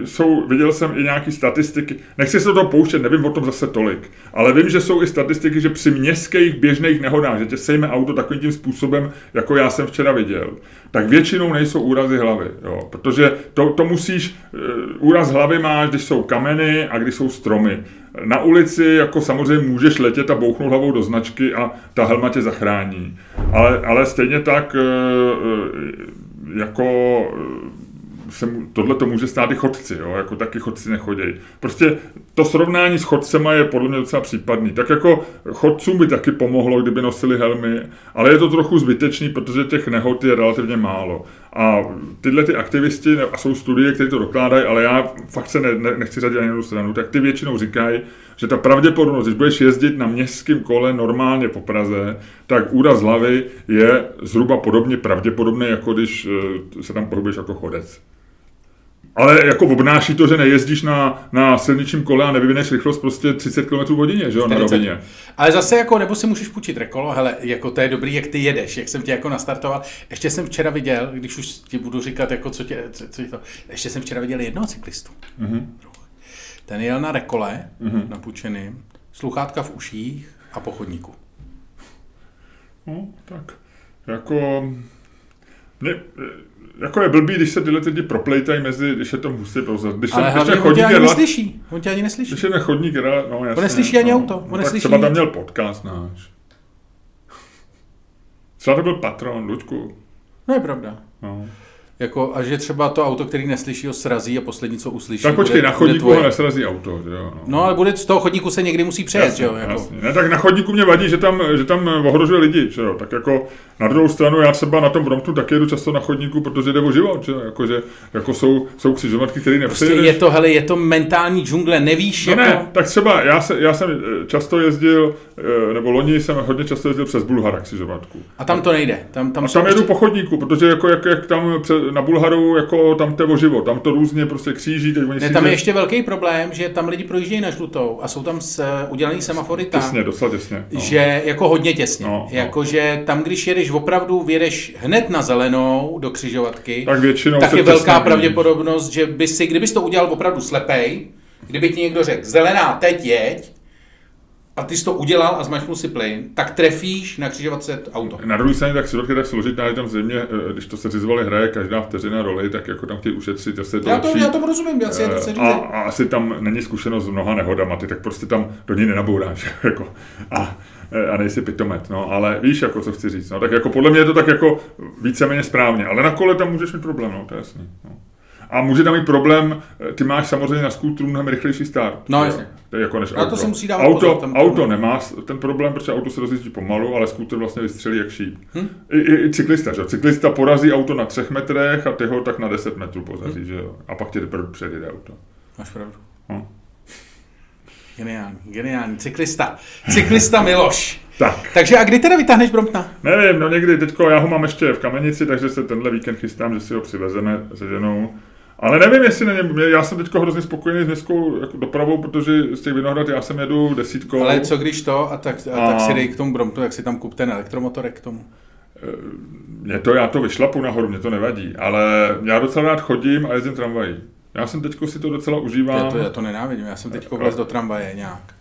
jsou, viděl jsem i nějaké statistiky, nechci se do toho pouštět, nevím o tom zase tolik, ale vím, že jsou i statistiky, že při městských běžných nehodách, že tě sejme auto takovým tím způsobem, jako já jsem včera viděl, tak většinou nejsou úrazy hlavy, jo, protože to, to musíš, eh, úraz hlavy máš, když jsou kameny a když jsou stromy. Na ulici jako samozřejmě můžeš letět a bouchnout hlavou do značky a ta helma tě zachrání. Ale, ale stejně tak eh, jako se, tohle to může stát i chodci, jo? jako taky chodci nechodějí. Prostě to srovnání s chodcema je podle mě docela případný. Tak jako chodcům by taky pomohlo, kdyby nosili helmy, ale je to trochu zbytečný, protože těch nehod je relativně málo. A tyhle ty aktivisti, a jsou studie, které to dokládají, ale já fakt se ne, ne, nechci řadit ani jednu stranu, tak ty většinou říkají, že ta pravděpodobnost, když budeš jezdit na městském kole normálně po Praze, tak úraz hlavy je zhruba podobně pravděpodobný, jako když eh, se tam pohybuješ jako chodec. Ale jako obnáší to, že nejezdíš na, na silničním kole a nevyvineš rychlost prostě 30 km hodině, že jo, na rovině. Ale zase jako, nebo si můžeš půjčit rekolo, hele, jako to je dobrý, jak ty jedeš, jak jsem tě jako nastartoval. Ještě jsem včera viděl, když už ti budu říkat, jako co tě, co, co to, ještě jsem včera viděl jednoho cyklistu. Mm-hmm. Ten jel na rekole, mm-hmm. na půjčeným, sluchátka v uších a po chodníku. No, tak, jako, mě, jako je blbý, když se tyhle lidi proplejtají mezi, když je to hustě prouzat. Když Ale hlavně on tě ani neslyší. On tě ani neslyší. Když je nechodník, no jasně. On neslyší ani no, auto. On no, neslyší třeba tam měl podcast náš. Třeba to byl patron, Luďku. No je pravda. No. Jako, a že třeba to auto, který neslyší, ho srazí a poslední, co uslyší. Tak počkej, bude, na chodníku ho nesrazí auto, že jo? No. no. ale bude z toho chodníku se někdy musí přejet, jasně, že jo? Jako. Jasně. Ne, tak na chodníku mě vadí, že tam, že tam ohrožuje lidi, že jo? Tak jako na druhou stranu já třeba na tom Bromptu taky jedu často na chodníku, protože jde o život, že jo? Jako, že, jako jsou, jsou křižovatky, které nepřejedeš. Prostě je to, hele, je to mentální džungle, nevíš, no jako... ne, tak třeba já, se, já jsem eh, často jezdil, eh, nebo loni jsem hodně často jezdil přes Bulhara křižovatku. A tam to nejde. Tam, tam, a tam jedu ještě... po chodníku, protože jako, jak, jak tam na Bulharu jako tam to o život, tam to různě prostě kříží. Teď oni ne, tam je ještě velký problém, že tam lidi projíždějí na žlutou a jsou tam s, udělaný semafory tak, těsně, docela těsně, no. že jako hodně těsně. No, no. Jako, že tam, když jedeš opravdu, vědeš hned na zelenou do křižovatky, tak, většinou tak je velká pravděpodobnost, že by si, kdybys to udělal opravdu slepej, kdyby ti někdo řekl, zelená, teď jeď, a ty jsi to udělal a zmačknul si plyn, tak trefíš na křižovatce auto. Na druhé straně tak křižovatka je tak složitá, že tam země, eh, když to se řizovali hraje každá vteřina roli, tak jako tam chtějí ušetřit asi to Já to, já to rozumím, já si je to a, a, asi tam není zkušenost s mnoha nehodama, ty tak prostě tam do ní nenabouráš. <laughs> Jako. A, eh, a nejsi pitomet, no, ale víš, jako co chci říct, no, tak jako podle mě je to tak jako víceméně správně, ale na kole tam můžeš mít problém, no, to je jasný. No. A může tam mít problém, eh, ty máš samozřejmě na skútru mnohem rychlejší start. No jasně. To je jako než auto. To se musí dávat auto, pozor, tam auto nemá ten problém, protože auto se rozjíždí pomalu, ale skútr vlastně vystřelí jak šíp. Hm? I, i, I, cyklista, že? Cyklista porazí auto na třech metrech a ty ho tak na 10 metrů pozaří, hm? že jo? A pak tě teprve předjede auto. Máš pravdu. Hm? Geniální, geniální. Cyklista. Cyklista Miloš. <laughs> Tak. Takže a kdy teda vytáhneš Bromptna? Nevím, no někdy, teďko já ho mám ještě v Kamenici, takže se tenhle víkend chystám, že si ho přivezeme se ženou ale nevím, jestli na něm, já jsem teď hrozně spokojený s městskou jako dopravou, protože z těch Vinohrad já jsem jedu desítkou. Ale co když to, a tak, a, a... tak si dej k tomu Bromptu, jak si tam kup ten elektromotorek k tomu. Eh, mě to, já to vyšlapu nahoru, mě to nevadí, ale já docela rád chodím a jezdím tramvají. Já jsem teďko si to docela užívám. Já to, já to nenávidím, já jsem teď vlez do tramvaje nějak.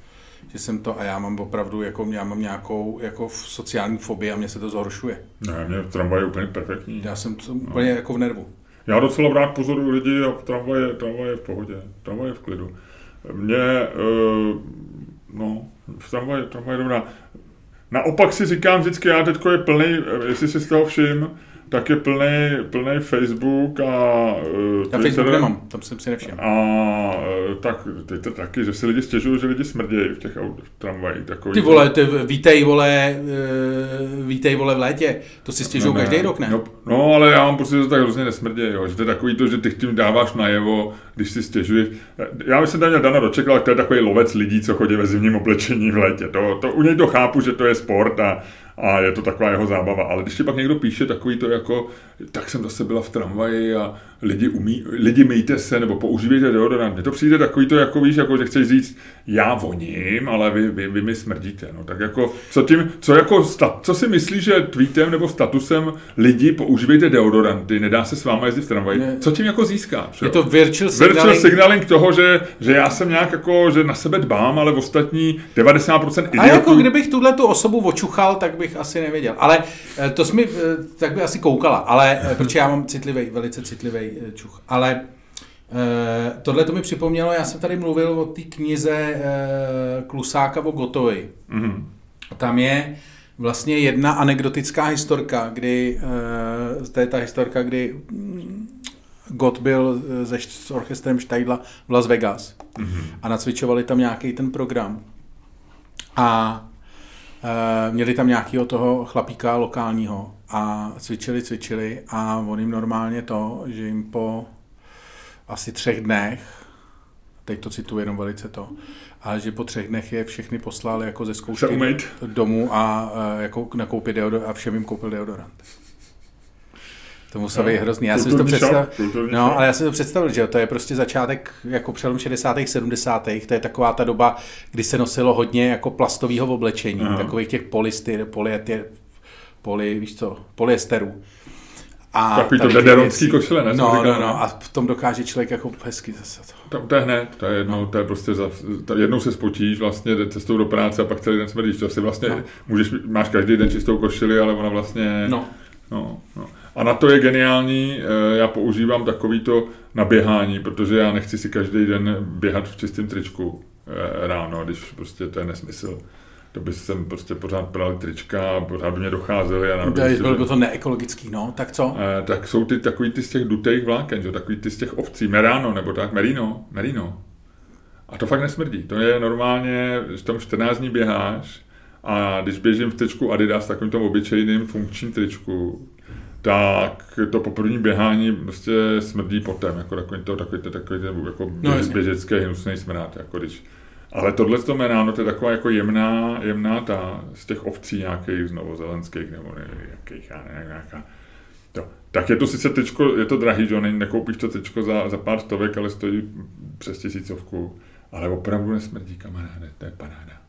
Že jsem to, a já mám opravdu, jako, já mám nějakou jako sociální fobii a mě se to zhoršuje. Ne, mě tramvaj je úplně perfektní. Já jsem to úplně no. jako v nervu. Já docela rád pozoruju lidi a tramvaj je, tramvaj je v pohodě, tramvaj je v klidu. Mě, uh, no, tramvaj, tramvaj je dobrá. Naopak si říkám vždycky, já teďko je plný, jestli si z toho všim, tak je plný, plný Facebook a uh, Já Facebook nemám, tam jsem si nevšiml. A uh, tak to taky, že si lidi stěžují, že lidi smrdějí v těch aut, v tramvajích. Takový, Ty vole, ty, vítej vole, uh, vítej vole v létě, to si stěžují no, každý rok, ne? No, no, ale já mám pocit, že to tak hrozně nesmrdějí, jo, že to je takový to, že ty tím dáváš najevo, když si stěžuješ. Já myslím, že tam měl Dana dočekal, ale to je takový lovec lidí, co chodí ve zimním oblečení v létě. To, to, u něj to chápu, že to je sport a a je to taková jeho zábava. Ale když ti pak někdo píše takový to jako, tak jsem zase byla v tramvaji a lidi, umí, lidi myjte se nebo používejte deodorant. Mně to přijde takový to, jako víš, jako, že chceš říct, já voním, ale vy, vy, vy mi smrdíte. No, tak jako, co, tím, co, jako, co si myslíš, že tweetem nebo statusem lidi používejte deodoranty, nedá se s váma jezdit v tramvaji, ne. co tím jako získáš? Je to virtual signaling. Virtual signaling toho, že, že já jsem nějak jako, že na sebe dbám, ale v ostatní 90% idiotů... A jako kdybych tuhle tu osobu očuchal, tak bych asi nevěděl. Ale eh, to jsi mi, eh, tak by asi koukala, ale eh, <laughs> protože já mám citlivý, velice citlivý čuch. Ale tohle to mi připomnělo, já jsem tady mluvil o té knize Klusáka o Gotovi. Mm-hmm. Tam je vlastně jedna anekdotická historka, kdy, to je ta historka, kdy mm, Gott byl se, s orchestrem Štajdla v Las Vegas mm-hmm. a nacvičovali tam nějaký ten program. A měli tam nějakého toho chlapíka lokálního a cvičili, cvičili a on jim normálně to, že jim po asi třech dnech, teď to cituji jenom velice to, ale že po třech dnech je všechny poslal jako ze zkoušky domů a eh, jako nakoupit deodorant a všem jim koupil deodorant. To muselo no, být hrozný. Já jsem to představil, no, ale já jsem to představil, že to je prostě začátek jako přelom 60. 70. To je taková ta doba, kdy se nosilo hodně jako plastového oblečení, Aha. takových těch polystyr, polyety, poly, víš co, polyesteru. A Takový to dederonský košile, ne? No, no, no, a v tom dokáže člověk jako hezky zase to. To, to je hned, to je jednou, no. to je prostě, za, to jednou se spotíš vlastně cestou do práce a pak celý den smrdíš, to si vlastně, no. můžeš, máš každý den čistou košili, ale ona vlastně, no. No, no. A na to je geniální, eh, já používám takovýto naběhání, protože já nechci si každý den běhat v čistém tričku eh, ráno, když prostě to je nesmysl. To by jsem prostě pořád pral trička, pořád by mě docházely. A prostě, bylo by to neekologický, no, tak co? Eh, tak jsou ty takový ty z těch dutých vláken, že? takový ty z těch ovcí, merano, nebo tak, merino, merino. A to fakt nesmrdí. To je normálně, v tom 14 dní běháš a když běžím v tričku Adidas, takovým tom obyčejným funkčním tričku, tak to po první běhání prostě smrdí potem, jako takový to, takový to, takový to jako no, běžecký hnusný smrad, jako když ale tohle to jméno, to je taková jako jemná, jemná ta z těch ovcí nějakých znovu zelenských nebo nevím, jakých, já nevím, nějaká. To. Tak je to sice tečko, je to drahý, že nekoupíš to tečko za, za pár stovek, ale stojí přes tisícovku. Ale opravdu nesmrdí, kamaráde, to je paráda.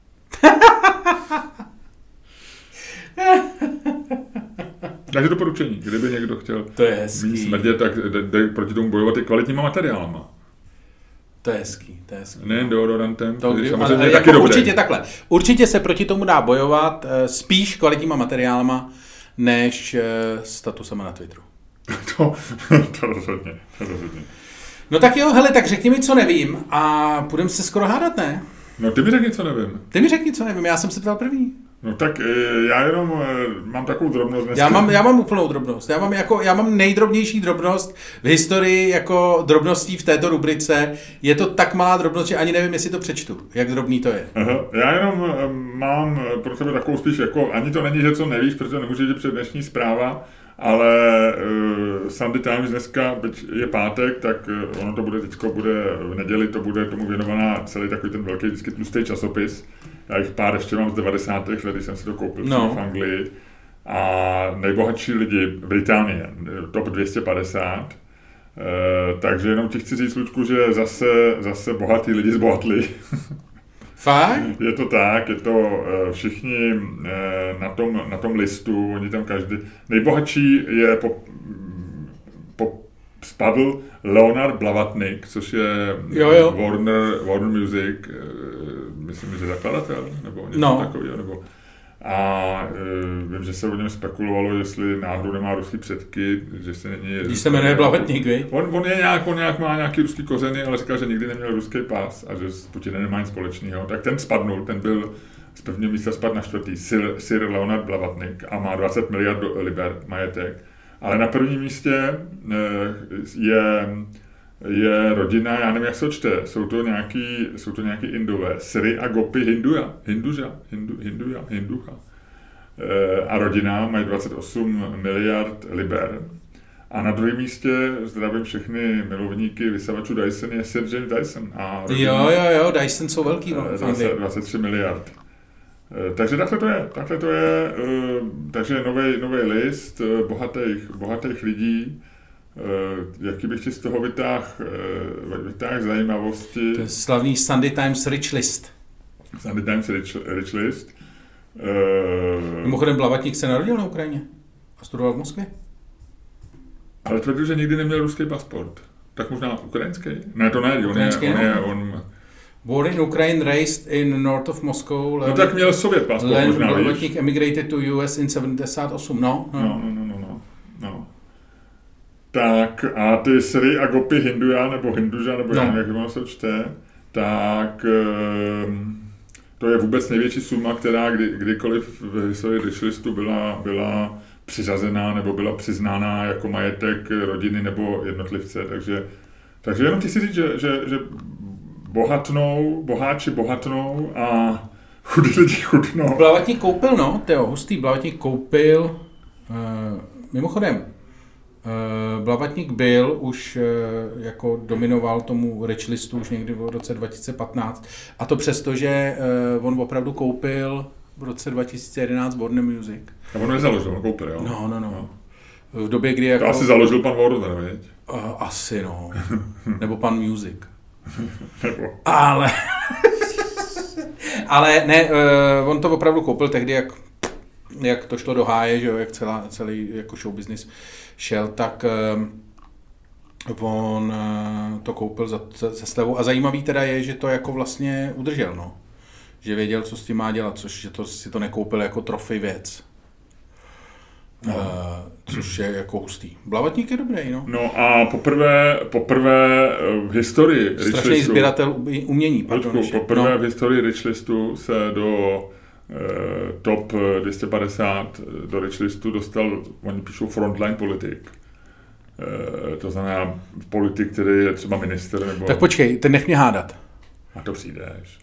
<laughs> Takže doporučení, kdyby někdo chtěl to je hezký. smrdět, tak jde proti tomu bojovat i kvalitníma materiálama. To je hezký, to je hezký. Nejen deodorantem, to, kdy, samozřejmě ale, taky jako. Určitě takhle. Určitě se proti tomu dá bojovat eh, spíš kvalitníma materiálama, než eh, statusama na Twitteru. <laughs> to, to rozhodně, to rozhodně. No tak jo, hele, tak řekni mi, co nevím a půjdeme se skoro hádat, ne? No ty mi řekni, co nevím. Ty mi řekni, co nevím, já jsem se ptal první. No tak eh, já jenom eh, mám takovou drobnost dneska. Já mám, já mám úplnou drobnost. Já mám, jako, já mám nejdrobnější drobnost v historii jako drobností v této rubrice. Je to tak malá drobnost, že ani nevím, jestli to přečtu. Jak drobný to je. Aha. Já jenom eh, mám pro tebe takovou spíš, jako ani to není, že co nevíš, protože nemůže před dnešní zpráva, ale uh, Sunday Times dneska, byť je pátek, tak uh, ono to bude teďko, bude v neděli, to bude tomu věnovaná celý takový ten velký vždycky tlustý časopis já jich pár ještě mám z 90. let, když jsem si to koupil no. v Anglii. A nejbohatší lidi Británie, top 250. E, takže jenom ti chci říct, Ludku, že zase, zase bohatý lidi zbohatli. <laughs> Fakt? Je to tak, je to e, všichni e, na tom, na tom listu, oni tam každý, nejbohatší je po, po spadl Leonard Blavatnik, což je jo, jo. Warner, Warner Music, myslím, že zakladatel, nebo něco no. takového, nebo a e, vím, že se o něm spekulovalo, jestli náhodou nemá ruský předky, že se není... Když se jmenuje Blavetník, vy? On, on, je nějak, on nějak má nějaký ruský kořeny, ale říkal, že nikdy neměl ruský pás a že s Putinem nemá nic společného. Tak ten spadnul, ten byl z prvního místa spad na čtvrtý, Sir, Sir Leonard Blavatnik a má 20 miliard liber majetek. Ale na prvním místě eh, je, je rodina, já nevím, jak se to čte, jsou to nějaký, jsou to nějaký indové, Sri a Gopi Hinduja, Hinduja, Hindu, Hinduja, Hinducha. Eh, a rodina mají 28 miliard liber. A na druhém místě zdravím všechny milovníky vysavačů Dyson je Sir James Dyson. A rodina, Jo, jo, jo, Dyson jsou velký no, eh, v Anglii. 20, 23 miliard. Eh, Takže takhle to je, takhle to je, eh, takže nový nový list eh, bohatých, bohatých lidí, Eh, jaký bych ti z toho vytáhl vytáh zajímavosti. To je slavný Sunday Times Rich List. Sunday Times Rich, Rich List. Eh, Mimochodem Blavatník se narodil na Ukrajině a studoval v Moskvě. ale tvrdil, že nikdy neměl ruský pasport. Tak možná ukrajinský? Ne, to ne, on je, on, je, no. on, Born in Ukraine, raised in north of Moscow. No tak měl sovět pasport Len možná, víš. Blavatník emigrated to US in 78. No, no. No, no, no, no, no, no. Tak a ty Sri a Gopi Hinduja, nebo Hinduja, nebo No. jak ono se čte, tak ehm, to je vůbec největší suma, která kdy, kdykoliv v historii Richlistu byla, byla přiřazená nebo byla přiznána jako majetek rodiny nebo jednotlivce, takže, takže jenom ti si říct, že, že, že bohatnou, boháči bohatnou a chudí lidi chudnou. Blavatník koupil, no, Teo, hustý. Blavatník koupil, uh, mimochodem, Blavatník byl už uh, jako dominoval tomu rich listu už někdy v roce 2015 a to přesto, že uh, on opravdu koupil v roce 2011 Warner Music. A on nezaložil, on koupil, jo? No, no, no. V době, kdy jako... To asi založil pan Warner? Uh, asi no. <laughs> Nebo pan Music. <laughs> Nebo... Ale... <laughs> Ale ne, uh, on to opravdu koupil tehdy, jak, jak to šlo do háje, že jo, jak celá, celý jako show business šel, tak uh, on uh, to koupil za, za, za slevu. A zajímavý teda je, že to jako vlastně udržel, no. Že věděl, co s tím má dělat, což že to, si to nekoupil jako trofej věc. No. Uh, což je jako hustý. Blavatník je dobrý, no. No a poprvé, poprvé eh, v historii Strašný Richlistu, sběratel umě- umění. Pardon, Počku, poprvé no. v historii Richlistu se do eh, top 250 do Richlistu dostal, oni píšou frontline politik. Eh, to znamená politik, který je třeba minister nebo... Tak počkej, ten nech mě hádat. A to přijdeš.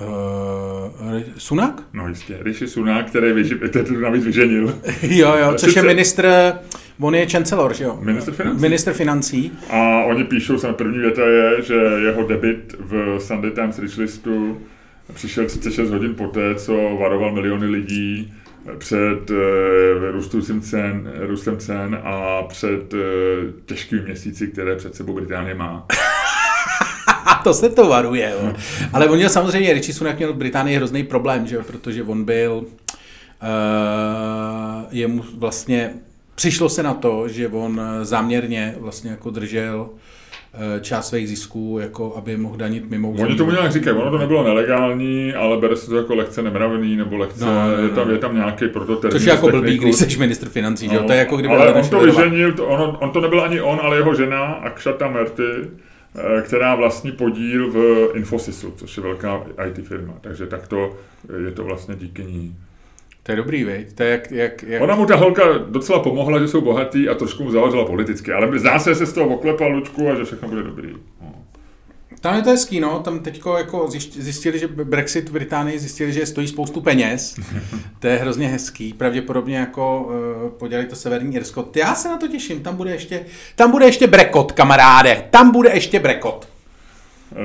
Uh, Sunak? No jistě. Rishi Sunak, který vyži, <laughs> to navíc vyženil. <laughs> Jo, jo, což je ministr, on je chancellor, že jo? Ministr financí. Ministr financí. A oni píšou, sam první věta je, že jeho debit v Sunday Times Richlistu přišel 36 hodin poté, co varoval miliony lidí před eh, růstoucím cen, růstem cen a před eh, těžkými měsíci, které před sebou Británie má. <laughs> A to se to varuje, jo. Ale on měl samozřejmě, Richie Sunak měl v Británii hrozný problém, že jo, protože on byl, uh, jemu vlastně, přišlo se na to, že on záměrně vlastně jako držel eh, část svých zisků, jako aby mohl danit mimo Oni tomu nějak říkají, ono to nebylo nelegální, ale bere se to jako lehce nemravný, nebo lehce, No, no, no. je, tam, je tam nějaký proto Což je jako blbý, když jsi ministr financí, že jo? To je jako kdyby No, ale on to vyženil, to, on, on to nebyl ani on, ale jeho žena Akshata Merty, eh, která vlastní podíl v Infosisu, což je velká IT firma. Takže takto je to vlastně díky ní. To je dobrý, veď? To je jak, jak, jak... Ona mu ta holka docela pomohla, že jsou bohatý a trošku mu zavařila politicky, ale zdá se, že se z toho oklepal Lučku a že všechno bude dobrý. No. Tam je to hezký, no. Tam teďko jako zjistili, že Brexit v Británii zjistili, že stojí spoustu peněz. <laughs> to je hrozně hezký. Pravděpodobně jako uh, podělali to Severní Irsko. Já se na to těším. Tam bude ještě, tam bude ještě brekot, kamaráde. Tam bude ještě brekot. Eh,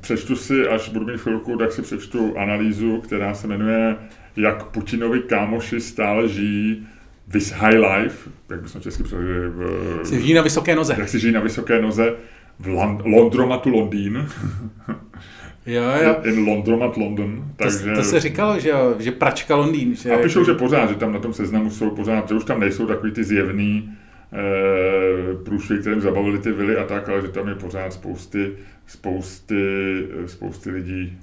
Přečtu si, až budu mít chvilku, tak si přečtu analýzu, která se jmenuje Jak Putinovi kámoši stále žijí this high life, jak bychom česky přeložili, v, Si žijí na vysoké noze. jak si žijí na vysoké noze v Lon- Londromatu Londýn, <laughs> Jo, jo. in Londromat London, To, takže... to se říkalo, že, jo, že pračka Londýn. Že, A píšou, že pořád, že tam na tom seznamu jsou pořád, že už tam nejsou takový ty zjevný e, průšvy, kterým zabavili ty vily a tak, ale že tam je pořád spousty, spousty, spousty lidí,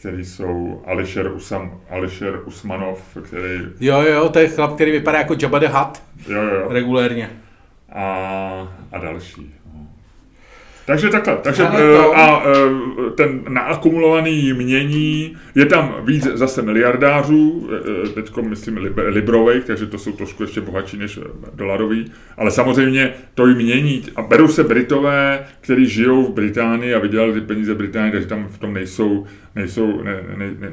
kteří jsou Alisher, Usam, Alisher Usmanov, který, Jo, jo, to je chlap, který vypadá jako Jabba the Hutt jo, jo, regulérně. a, a další. Takže takhle, takže eh, to- a eh, ten naakumulovaný mění, je tam víc zase miliardářů, teď myslím lib- librových, takže to jsou trošku ještě bohatší než eh, dolarový, ale samozřejmě to jim mění a berou se Britové, kteří žijou v Británii a vydělali ty peníze v Británii, takže tam v tom nejsou, nejsou ne, ne, ne,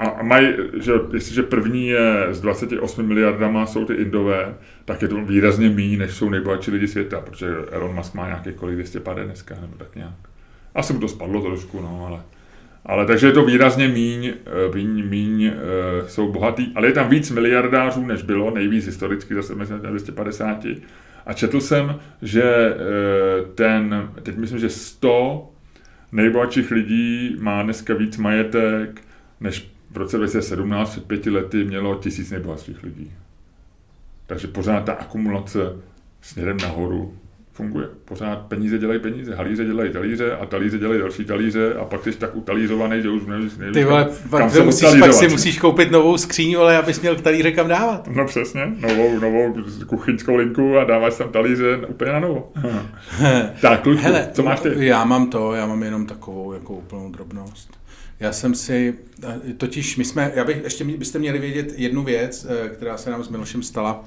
a mají, že jestliže první je s 28 miliardama jsou ty Indové, tak je to výrazně méně, než jsou nejbohatší lidi světa, protože Elon Musk má nějakých kolik 250 dneska, nebo tak nějak. Asi mu to spadlo trošku, no, ale... Ale takže je to výrazně míň, eh, míň, míň e, jsou bohatý, ale je tam víc miliardářů, než bylo, nejvíc historicky, zase mezi 250. A četl jsem, že e, ten, teď myslím, že 100 nejbohatších lidí má dneska víc majetek, než v roce 2017 před pěti lety mělo tisíc nejbohatších lidí. Takže pořád ta akumulace směrem nahoru funguje. Pořád peníze dělají peníze, halíře dělají talíře a talíře dělají další talíře a pak jsi tak utalířovaný, že už nevíš, nevíš Ty vole, kam, pak, kam se musíš, pak si musíš koupit novou skříň, ale abys měl k talíře kam dávat. No přesně, novou, novou kuchyňskou linku a dáváš tam talíře úplně na novo. tak, kluku, Hele, co máš ty? Já mám to, já mám jenom takovou jako úplnou drobnost. Já jsem si, totiž my jsme, já bych, ještě byste měli vědět jednu věc, eh, která se nám s Milošem stala,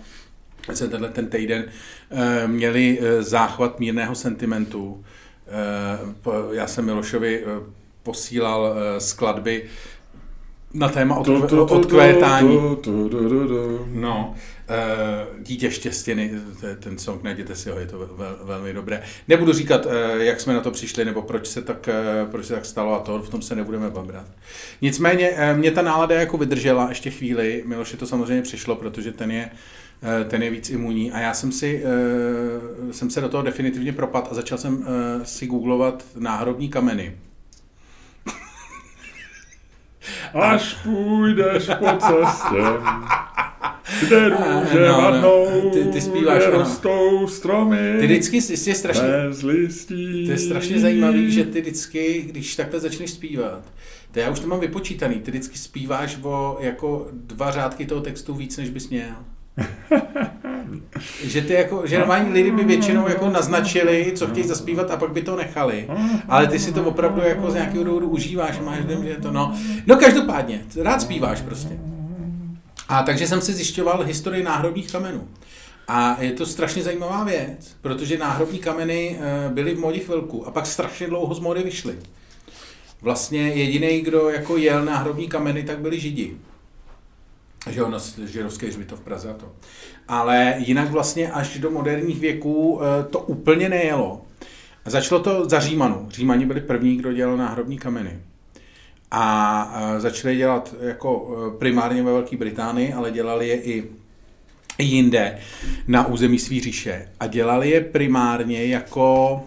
se tenhle ten týden eh, měli eh, záchvat mírného sentimentu. Eh, Já jsem Milošovi eh, posílal eh, skladby na téma odkvétání. No, Dítě štěstěny, to je ten song, najděte si ho, je to vel, velmi dobré. Nebudu říkat, uh, jak jsme na to přišli, nebo proč se tak, uh, proč se tak stalo a to, v tom se nebudeme babrat. Nicméně, mě ta nálada jako vydržela ještě chvíli, Miloši to samozřejmě přišlo, protože ten je, ten je víc imunní a já jsem si, jsem se do toho definitivně propad a začal jsem si googlovat náhrobní kameny. Až půjdeš po cestě, kde <laughs> růže No, no, vadnou, ty- ty zpíváš, kde ano. rostou stromy, Ty vždycky jsi je strašně, bez listí. To je strašně zajímavý, že ty vždycky, když takhle začneš zpívat, to já už to mám vypočítaný, ty vždycky zpíváš o jako dva řádky toho textu víc, než bys měl. <laughs> že ty jako, že normální lidi by většinou jako naznačili, co chtějí zaspívat a pak by to nechali. Ale ty si to opravdu jako z nějakého důvodu užíváš, máš dojem, že to no. No každopádně, rád zpíváš prostě. A takže jsem si zjišťoval historii náhrobních kamenů. A je to strašně zajímavá věc, protože náhrobní kameny eh, byly v modě chvilku a pak strašně dlouho z mody vyšly. Vlastně jediný, kdo jako jel náhrobní kameny, tak byli Židi. Že jo, na židovské hřbitov v Praze a to. Ale jinak vlastně až do moderních věků eh, to úplně nejelo. Začalo to za Římanů. Římani byli první, kdo dělal náhrobní kameny. A eh, začali dělat jako eh, primárně ve Velké Británii, ale dělali je i i jinde na území svý říše. A dělali je primárně jako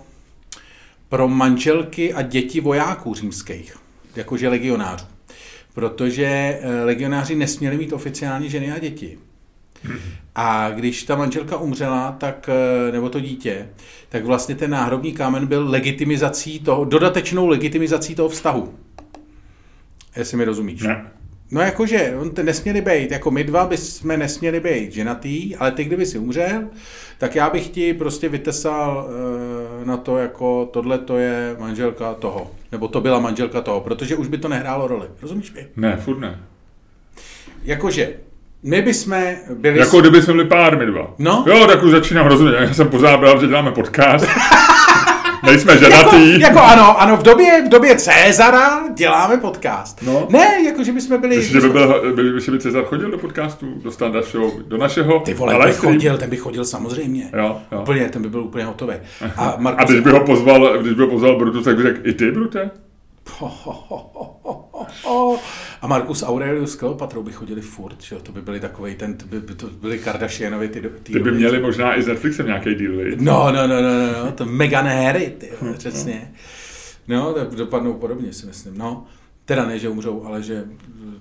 pro manželky a děti vojáků římských, jakože legionářů. Protože eh, legionáři nesměli mít oficiálně ženy a děti. A když ta manželka umřela, tak, eh, nebo to dítě, tak vlastně ten náhrobní kámen byl legitimizací toho, dodatečnou legitimizací toho vztahu. Jestli mi rozumíš. Ne. No jakože, on te nesměli být, jako my dva bychom nesměli být ženatý, ale ty kdyby si umřel, tak já bych ti prostě vytesal e, na to, jako tohle to je manželka toho, nebo to byla manželka toho, protože už by to nehrálo roli. Rozumíš mi? Ne, furt ne. Jakože, my bychom byli... Jako kdyby jsme byli pár my dva. No. Jo, tak už začínám rozumět. Já jsem pořád byl, že děláme podcast. <laughs> Nejsme jako, ženatý. jako ano, ano, v době, v době Cezara děláme podcast. No. Ne, jako že bychom byli... Myslíš, že by, byl, by, by, by Cezar chodil do podcastu, do stand show, do našeho Ty vole, na by chodil, ten by chodil samozřejmě. Jo, jo. Úplně, ten by byl úplně hotový. A, A Markus, když by ho pozval, když by ho pozval Brutus, tak by řekl, i ty, Brute? <laughs> A Markus Aurelius s Kleopatrou by chodili furt, že jo? To by byli takovej ten, to by, to byli Kardashianovi ty, ty Ty by doby. měli možná i s Netflixem nějaký deal, viď? No, no, no, no, no, no, to Meghan Harry, ty, jo, přesně. No, tak dopadnou podobně, si myslím. No, teda ne, že umřou, ale že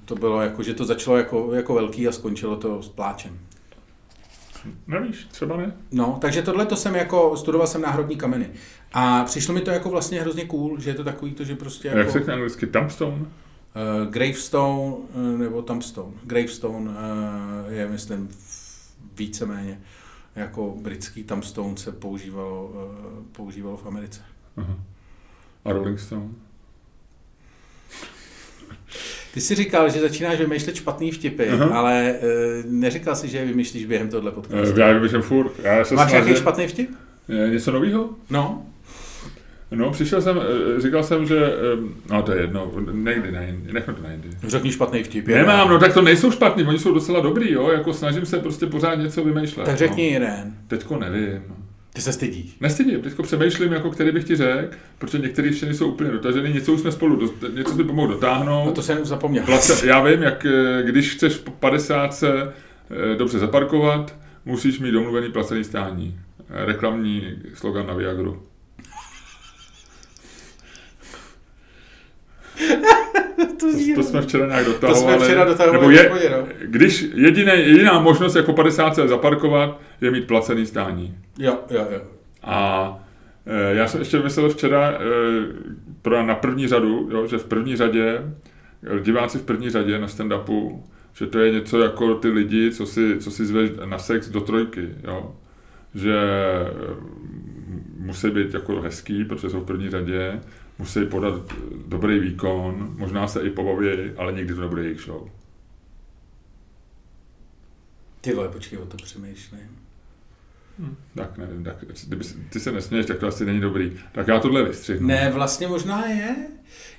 to bylo jako, že to začalo jako, jako velký a skončilo to s pláčem. Nevíš, třeba ne? No, takže tohle to jsem jako, studoval jsem náhrobní kameny. A přišlo mi to jako vlastně hrozně cool, že je to takový to, že prostě Jak jako... se řekne anglicky? Tombstone? Uh, gravestone uh, nebo Tombstone. Gravestone uh, je, myslím, víceméně jako britský Tombstone se používalo, uh, používalo v Americe. Aha. A Rolling Stone? Ty jsi říkal, že začínáš vymýšlet špatný vtipy, Aha. ale e, neříkal si, že je vymýšlíš během tohle podcastu. Eh, Já že furt. Já se Máš nějaký špatný vtip? Eh, Něco nového? No. No, přišel jsem, říkal jsem, že, no to je jedno, někdy na jindy, nechme to na jindy. Řekni špatný vtip. Nemám, no tak to nejsou špatný, oni jsou docela dobrý, jo, jako snažím se prostě pořád něco vymýšlet. Tak řekni No. jeden. Teďko nevím. Ty se stydíš. Nestydím, teďko přemýšlím, jako který bych ti řekl, protože některé ještě nejsou úplně dotažený, něco už jsme spolu, do, něco si pomohl dotáhnout. No to jsem zapomněl. Place, já vím, jak eh, když chceš po 50 se eh, dobře zaparkovat, musíš mít domluvený placený stání. Reklamní slogan na Viagru. <laughs> to, To, to jsme včera nějak to dotahovali. jsme včera dotahovali. Nebo je, no. když jediné, jediná možnost jako 50 se zaparkovat, je mít placený stání. Jo, jo, jo. A e, já jsem ještě myslel včera e, pro, na první řadu, jo, že v první řadě, e, diváci v první řadě na stand-upu, že to je něco jako ty lidi, co si, co si zveš na sex do trojky, jo. Že e, musí být jako hezký, protože jsou v první řadě, musí podat dobrý výkon, možná se i pobaví, ale nikdy to nebude jejich show. Ty vole, počkej, o to přemýšlím. Tak nevím, tak, kdyby, ty se nesměješ, tak to asi není dobrý. Tak já tohle vystřihnu. Ne, vlastně možná je.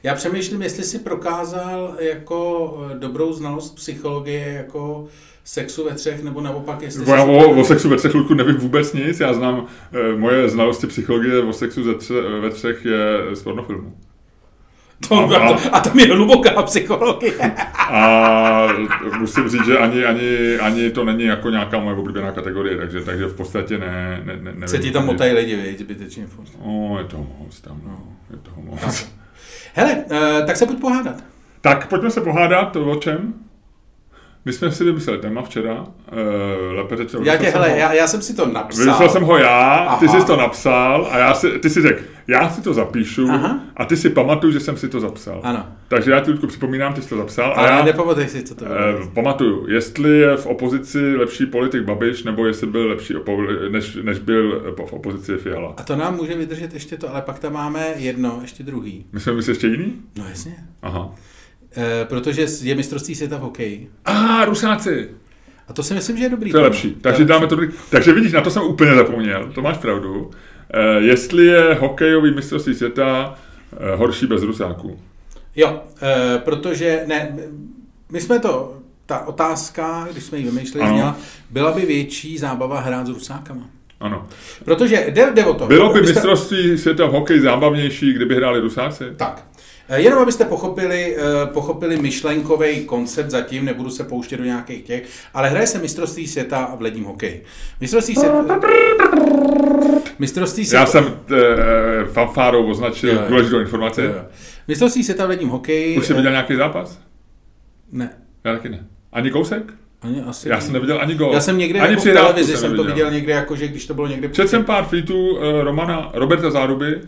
Já přemýšlím, jestli si prokázal jako eh, dobrou znalost psychologie jako sexu ve třech, nebo naopak, jestli já o, o sexu ve třech Ludku nevím vůbec nic, já znám, eh, moje znalosti psychologie o sexu ze tře, ve třech je z pornofilmu. To, a, to, a tam je hluboká psychologie. A musím říct, že ani, ani, ani to není jako nějaká moje oblíbená kategorie, takže, takže v podstatě ne, ne, ne nevím. Se ti tam motají lidi, viď, zbytečně furt. O, je toho moc tam, no, je toho moc. Hele, uh, tak se pojď pohádat. Tak, pojďme se pohádat, o čem? My jsme si vymysleli téma včera, uh, lépe řečeno. Já tě, jsem hele, ho- já, já jsem si to napsal. Vymyslel jsem ho já, ty Aha. jsi to napsal a já si, ty si řekl, já si to zapíšu Aha. a ty si pamatuj, že jsem si to zapsal. Ano. Takže já ti Ludku připomínám, ty jsi to zapsal a Ale já nepamatuješ si, co to bylo. eh, pamatuju, jestli je v opozici lepší politik Babiš, nebo jestli byl lepší, opo- než, než byl v opozici Fiala. A to nám může vydržet ještě to, ale pak tam máme jedno, ještě druhý. My jsme mysleli ještě jiný? No jasně. Aha. E, protože je mistrovství světa v hokeji. A Rusáci, A to si myslím, že je dobrý. to je téma. lepší. Takže dáme to, takže vidíš, na to jsem úplně zapomněl, to máš pravdu. Eh, jestli je hokejový mistrovství světa eh, horší bez Rusáků. Jo, e, protože, ne, my jsme to, ta otázka, když jsme ji vymýšleli, Ano. zněla, byla by větší zábava hrát s Rusákama. Ano. Protože jde, jde o to. Bylo by mistrovství světa v hokeji zábavnější, kdyby hráli Rusáci? Tak. Eh, Jenom abyste pochopili, eh, pochopili myšlenkový koncept zatím, nebudu se pouštět do nějakých těch, ale hraje se mistrovství světa v ledním hokeji. Mistrovství světa... Mistrovství světa... Já jsem e, fanfárou označil důležitou informaci. Jo, jo. Mistrovství světa v ledním hokeji... Už jsi eh, viděl nějaký zápas? Ne. Já taky ne. Ani kousek? Ani asi Já jsem neviděl ani gol. Já jsem někde ani jako v televizi jsem to viděl někde, jako že když to bylo někde... Četl jsem pár tweetů e, Romana Roberta Záruby,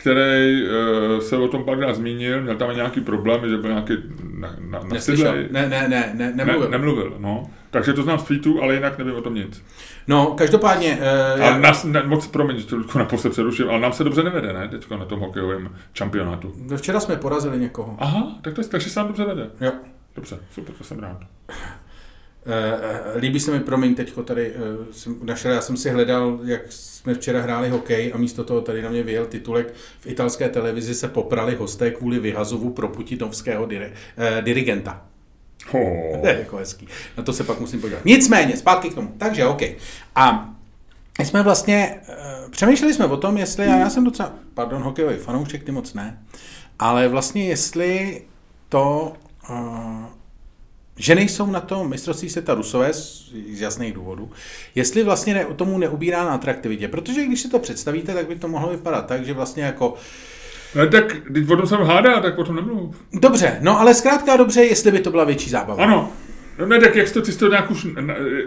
který e, se o tom párkrát zmínil, měl tam nějaký problém, že byl nějaký na, na, nasidlej. Ne, ne, ne, ne, nemluvil. Ne, nemluvil, no. Takže to znám z tweetů, ale jinak nevím o tom nic. No, každopádně... Uh, Ale nás, ne, moc promiň, že to naposled přeruším, ale nám se dobře nevede, ne, teďko na tom hokejovém šampionátu. Včera jsme porazili někoho. Aha, tak to, takže se nám dobře vede. Jo. Dobře, super, to jsem rád. Eh, Líbí se mi, promiň, teďko tady eh, jsem našel, já jsem si hledal, jak jsme včera hráli hokej a místo toho tady na mě vyjel titulek v italské televizi se poprali hosté kvůli vyhazovu pro putinovského diri, eh, dirigenta. Oh. <laughs> To je jako hezký. Na to se pak musím podívat. Nicméně, zpátky k tomu. Takže OK. A my jsme vlastně, uh, přemýšleli jsme o tom, jestli, a já jsem docela, pardon, hokejový fanoušek, ty moc ne, ale vlastně jestli to, uh, že nejsou na tom mistrovství světa rusové z, jasných důvodů, jestli vlastně ne, tomu neubírá na atraktivitě. Protože když si to představíte, tak by to mohlo vypadat tak, že vlastně jako Ne, tak když o tom jsem hádá, tak o tom nemluv. Dobře, no ale zkrátka dobře, jestli by to byla větší zábava. Ano. No ne, tak jak jsi to, ty jsi to nějak už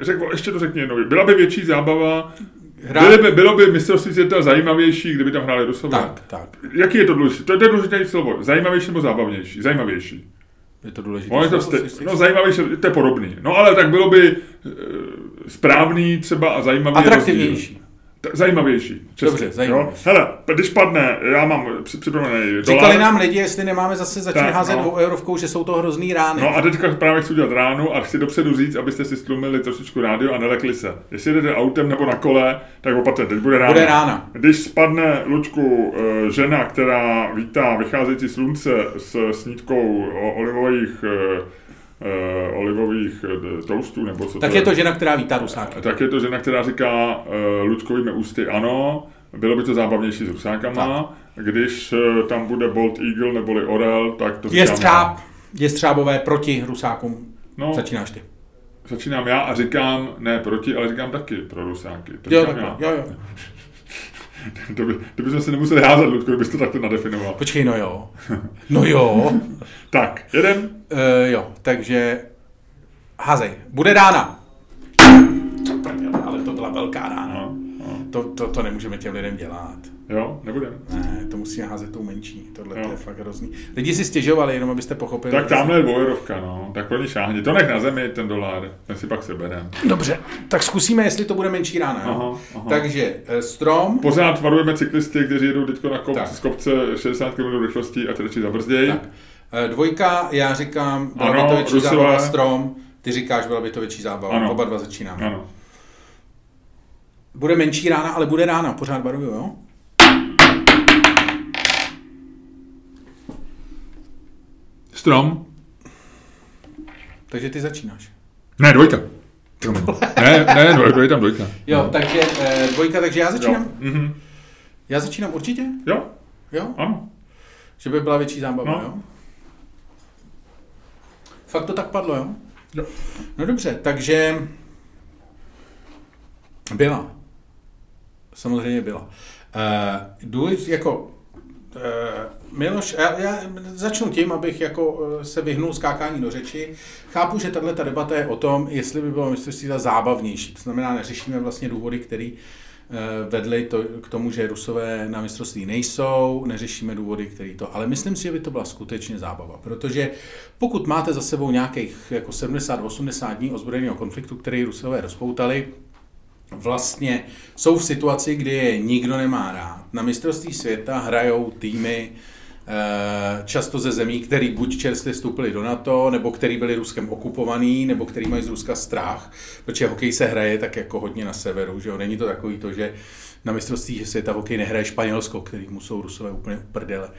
řekl, ještě to řekni jednou. Byla by větší zábava, Hrát- Byly by, bylo by mistrovství světa zajímavější, kdyby tam hráli Rusové. Tak, tak. Jaký je to důležité? To je důležité slovo. Zajímavější nebo zábavnější? Zajímavější. Je to důležité. No, je to slovo, ste- jsi- no zajímavější, to je podobný. No ale tak bylo by e, správný třeba a zajímavý Atraktivnější. Zajímavější. Česky, Dobře, zajímavější. Jo? Hele, když padne, já mám při- připravený Říkali dolar. nám lidi, jestli nemáme zase začít Tak, házet no. eurovkou, že jsou to hrozný rány. No a teďka právě chci udělat ránu a chci dopředu říct, abyste si stlumili trošičku rádio a nelekli se. Jestli jdete autem nebo na kole, tak opatrně, teď bude rána. Bude rána. Když spadne, Lučku, eh, žena, která vítá vycházející slunce s snídkou olivových, eh, olivových eh, toastů, nebo co tak to je to žena, která vítá rusáky. tak je to žena, která říká uh, Lučkovými ústy ano, bylo by to zábavnější s rusákama, když uh, tam bude Bolt Eagle neboli Orel, tak to Je střáb, je střábové proti rusákům. No. Začínáš ty. já. Začínám já a říkám, ne proti, ale říkám taky pro rusáky. To Jo, říkám takhle, jo, jo. <laughs> To by, to bychom si nemuseli házet, Ludku, kdybys to takto nadefinoval. Počkej, no jo. <laughs> No jo. Tak, jeden. Uh, jo, takže házej. Bude rána. To Ale to byla velká rána. No. To, to, to nemůžeme těm lidem dělat. Jo, nebudem. Ne, to musíme házet tou menší. Tohle Jo. to je fakt hrozný. Lidi si stěžovali, jenom abyste pochopili. Tak tamhle je dvojerovka, no. Tak pro ní šáhni. To nech na zemi, ten dolar. Ten si pak seberem. Dobře, tak zkusíme, jestli to bude menší rána. Aha, aha. Takže eh, strom, Pořád varujeme cyklisty, kteří jedou teď na kop, z kopce 60 km rychlostí a radši zabrzdějí. tak. Eh, dvojka, já říkám, byla Ano, by to větší Rusové. zábava, strom, ty říkáš, byla by to větší zábava. Ano. Oba dva začínáme. Ano. Bude menší rána, ale bude rána, pořád varuju, jo? Strom? Takže ty začínáš. Ne, dvojka. <laughs> ne, ne, dvoj, dvoj, tam dvojka. Jo, takže eh, dvojka, takže já Jo. začínám. Mhm. Já začínám určitě? jo, Jo? ano. Že by byla větší zábava, No. jo? Fakt to tak padlo, jo? Jo. No dobře, takže byla. Samozřejmě byla. Uh, důlež, jako uh, Miloš, já, já začnu tím, abych jako eh, se vyhnul skákání do řeči. Chápu, že tahle ta debata je o tom, jestli by bylo mistrovství světa zábavnější. To znamená, neřešíme vlastně důvody, které vedly to, k tomu, že Rusové na mistrovství nejsou, neřešíme důvody, které to, ale myslím si, že by to byla skutečně zábava, protože pokud máte za sebou nějakých jako 70-80 dní ozbrojeného konfliktu, který Rusové rozpoutali, vlastně jsou v situaci, kdy je nikdo nemá rád. Na mistrovství světa hrajou týmy eh, často ze zemí, který buď čerstvě vstoupili do NATO, nebo který byli Ruskem okupovaný, nebo který mají z Ruska strach, protože hokej se hraje tak jako hodně na severu, že jo? Není to takový to, že na mistrovství světa hokej nehraje Španělsko, který mu jsou Rusové úplně uprdele.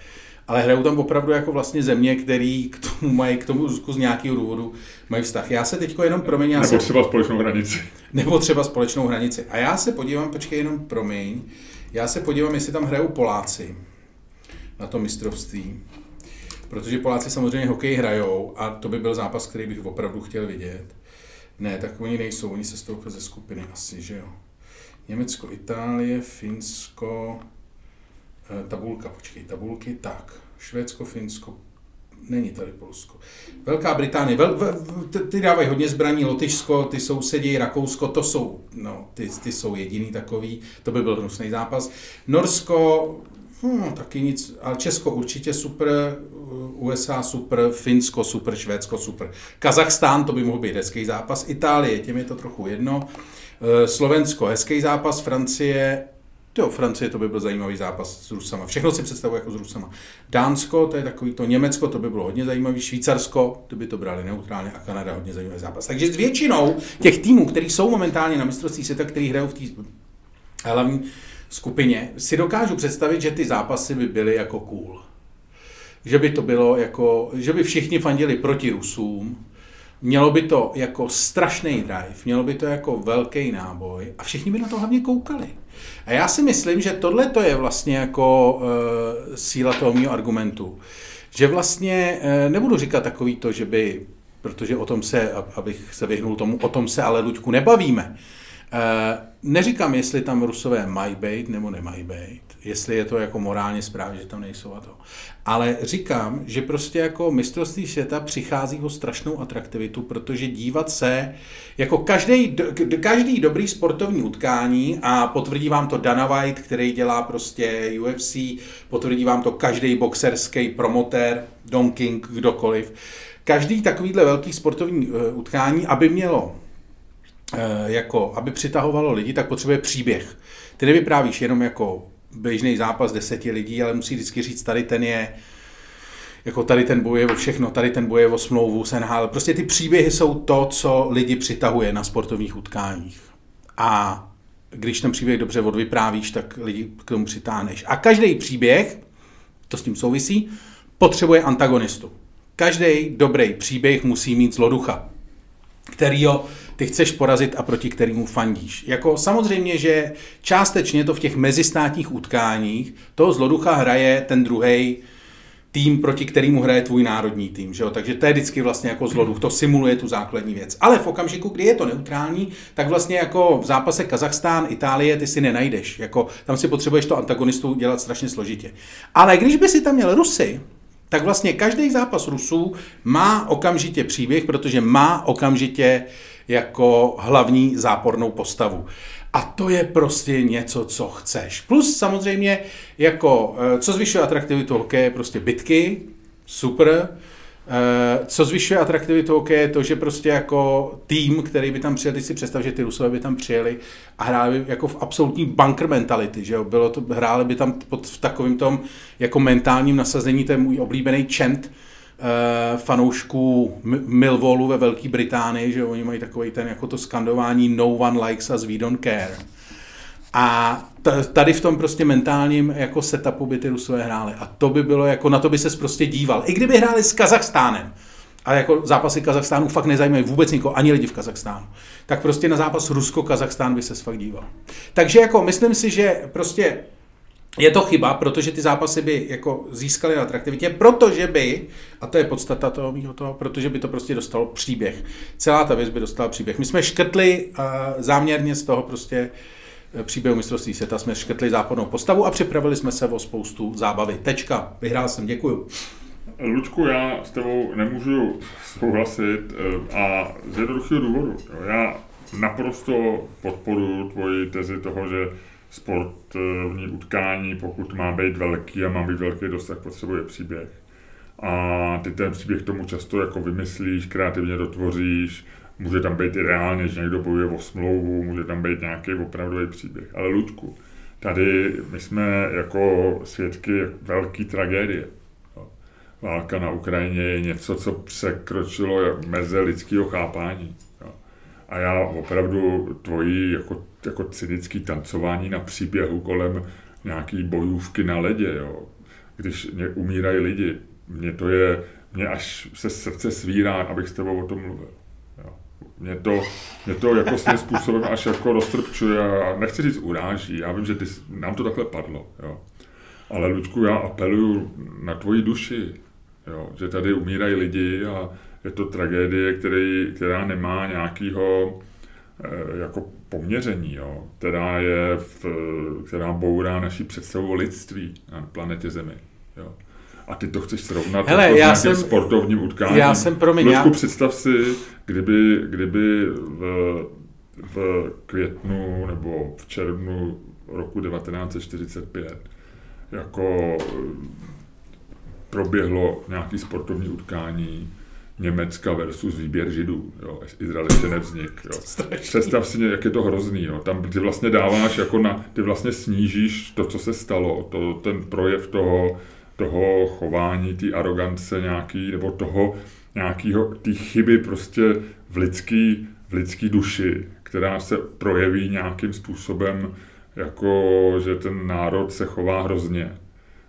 Ale hrajou tam opravdu jako vlastně země, který k tomu mají, k tomu Rusku z nějakého důvodu mají vztah. Já se teďko jenom promiň, já Nebo se, třeba společnou hranici. nebo třeba společnou hranici. A já se podívám, počkej jenom promiň, já se podívám, jestli tam hrajou Poláci na to mistrovství. Protože Poláci samozřejmě hokej hrajou a to by byl zápas, který bych opravdu chtěl vidět. Ne, tak oni nejsou, oni se stoupili ze skupiny asi, že jo. Německo, Itálie, Finsko, tabulka, počkej, tabulky, tak. Švédsko, Finsko, není tady Polsko. Velká Británie, vel, vel, ty, ty dávají hodně zbraní, Lotyšsko, ty sousedí, Rakousko, to jsou, no, ty, ty jsou jediný takový, to by byl hnusný zápas. Norsko, hm, taky nic, ale Česko určitě super, USA super, Finsko super, Švédsko super. Kazachstán, to by mohl být hezký zápas, Itálie, těm je to trochu jedno. Eh, Slovensko, hezký zápas, Francie, Jo, Francie to by byl zajímavý zápas s Rusama. Všechno si představuji jako s Rusama. Dánsko, to je takový to, Německo, to by bylo hodně zajímavý, Švýcarsko, to by to brali neutrálně a Kanada hodně zajímavý zápas. Takže s většinou těch týmů, který jsou momentálně na mistrovství světa, který hrajou v té hlavní skupině, si dokážu představit, že ty zápasy by byly jako cool. Že by to bylo jako, že by všichni fandili proti Rusům, Mělo by to jako strašný drive, mělo by to jako velký náboj a všichni by na to hlavně koukali. A já si myslím, že tohle to je vlastně jako uh, síla toho mého argumentu. Že vlastně, uh, nebudu říkat takový to, že by, protože o tom se, abych se vyhnul tomu, o tom se ale Luďku nebavíme. Uh, neříkám, jestli tam Rusové mají být nebo nemají být, jestli je to jako morálně správně, že tam nejsou a to. Ale říkám, že prostě jako mistrovství světa přichází o strašnou atraktivitu, protože dívat se, jako každý, každý dobrý sportovní utkání, a potvrdí vám to Dana White, který dělá prostě UFC, potvrdí vám to každý boxerský promotér, Don King, kdokoliv, každý takovýhle velký sportovní uh, utkání, aby mělo eh, jako, aby přitahovalo lidi, tak potřebuje příběh. Ty nevyprávíš jenom jako běžný zápas deseti lidí, ale musí vždycky říct, tady ten je, jako tady ten boje o všechno, tady ten boje o smlouvu, senhál. Prostě ty příběhy jsou to, co lidi přitahuje na sportovních utkáních. A když ten příběh dobře odvyprávíš, tak lidi k tomu přitáhneš. A každý příběh, to s tím souvisí, potřebuje antagonistu. Každý dobrý příběh musí mít zloducha, kterýho ty chceš porazit a proti kterému fandíš. Jako samozřejmě, že částečně to v těch mezistátních utkáních toho zloducha hraje ten druhý tým, proti kterému hraje tvůj národní tým. Že jo? Takže to je vždycky vlastně jako zloduch, to simuluje tu základní věc. Ale v okamžiku, kdy je to neutrální, tak vlastně jako v zápase Kazachstán, Itálie, ty si nenajdeš. Jako, tam si potřebuješ to antagonistu dělat strašně složitě. Ale když by si tam měl Rusy, tak vlastně každý zápas Rusů má okamžitě příběh, protože má okamžitě jako hlavní zápornou postavu. A to je prostě něco, co chceš. Plus samozřejmě, jako, eh, co zvyšuje atraktivitu hokeje, prostě bitky, super. Eh, co zvyšuje atraktivitu hokeje, je to, že prostě jako tým, který by tam přijel, si představ, že ty Rusové by tam přijeli a hráli jako v absolutní bunker mentality, že jo? Bylo to, hráli by tam pod v takovým tom jako mentálním nasazení, ten můj oblíbený chant, uh, fanoušků Millwallu ve Velké Británii, že oni mají takový ten jako to skandování no one likes us, we don't care. A tady v tom prostě mentálním jako setupu by ty Rusové hráli. A to by bylo jako, na to by se prostě díval. I kdyby hráli s Kazachstánem, a jako zápasy Kazachstánu fakt nezajímají vůbec nikoho, ani lidi v Kazachstánu. Tak prostě na zápas Rusko-Kazachstán by se fakt díval. Takže jako myslím si, že prostě je to chyba, protože ty zápasy by jako získaly atraktivitě, protože by, a to je podstata toho mýho toho, protože by to prostě dostalo příběh. Celá ta věc by dostala příběh. My jsme škrtli uh, záměrně z toho prostě eh, příběhu mistrovství světa, jsme škrtli zápornou postavu a připravili jsme se o spoustu zábavy. Tečka, vyhrál jsem, děkuju. Lučku, já s tebou nemůžu souhlasit eh, a z jednoduchého důvodu. Já naprosto podporuji tvoji tezi toho, že sportovní utkání, pokud má být velký a má být velký dosah, potřebuje příběh. A ty ten příběh tomu často jako vymyslíš, kreativně dotvoříš, může tam být reálně, že někdo bojuje o smlouvu, může tam být nějaký opravdový příběh. Ale Ludku, tady my jsme jako svědky velké tragédie. Válka na Ukrajině je něco, co překročilo meze lidského chápání. A já opravdu tvoji jako, jako cynický tancování na příběhu kolem nějaký bojůvky na ledě, jo. Když mě umírají lidi, mě to je, mě až se srdce svírá, abych s tebou o tom mluvil. Mě to, mě to jako svým způsobem až jako roztrpčuje a nechci říct uráží, já vím, že ty, nám to takhle padlo, jo. Ale Ludku, já apeluju na tvoji duši, jo, že tady umírají lidi a je to tragédie, který, která nemá nějakého eh, jako poměření, jo, která, je v, která bourá naší představu o lidství na planetě Zemi. Jo. A ty to chceš srovnat Hele, jako já s jsem, sportovním utkáním. Já jsem, promiň, já... představ si, kdyby, kdyby v, v květnu nebo v červnu roku 1945 jako proběhlo nějaké sportovní utkání, Německa versus výběr židů. Jo. Izrael ještě nevznik. Jo. <laughs> Představ si, jak je to hrozný. Jo. Tam ty vlastně dáváš, jako na, ty vlastně snížíš to, co se stalo, to, ten projev toho, toho chování, té arogance nějaký, nebo toho nějakého, té chyby prostě v lidský, v lidský duši, která se projeví nějakým způsobem, jako že ten národ se chová hrozně.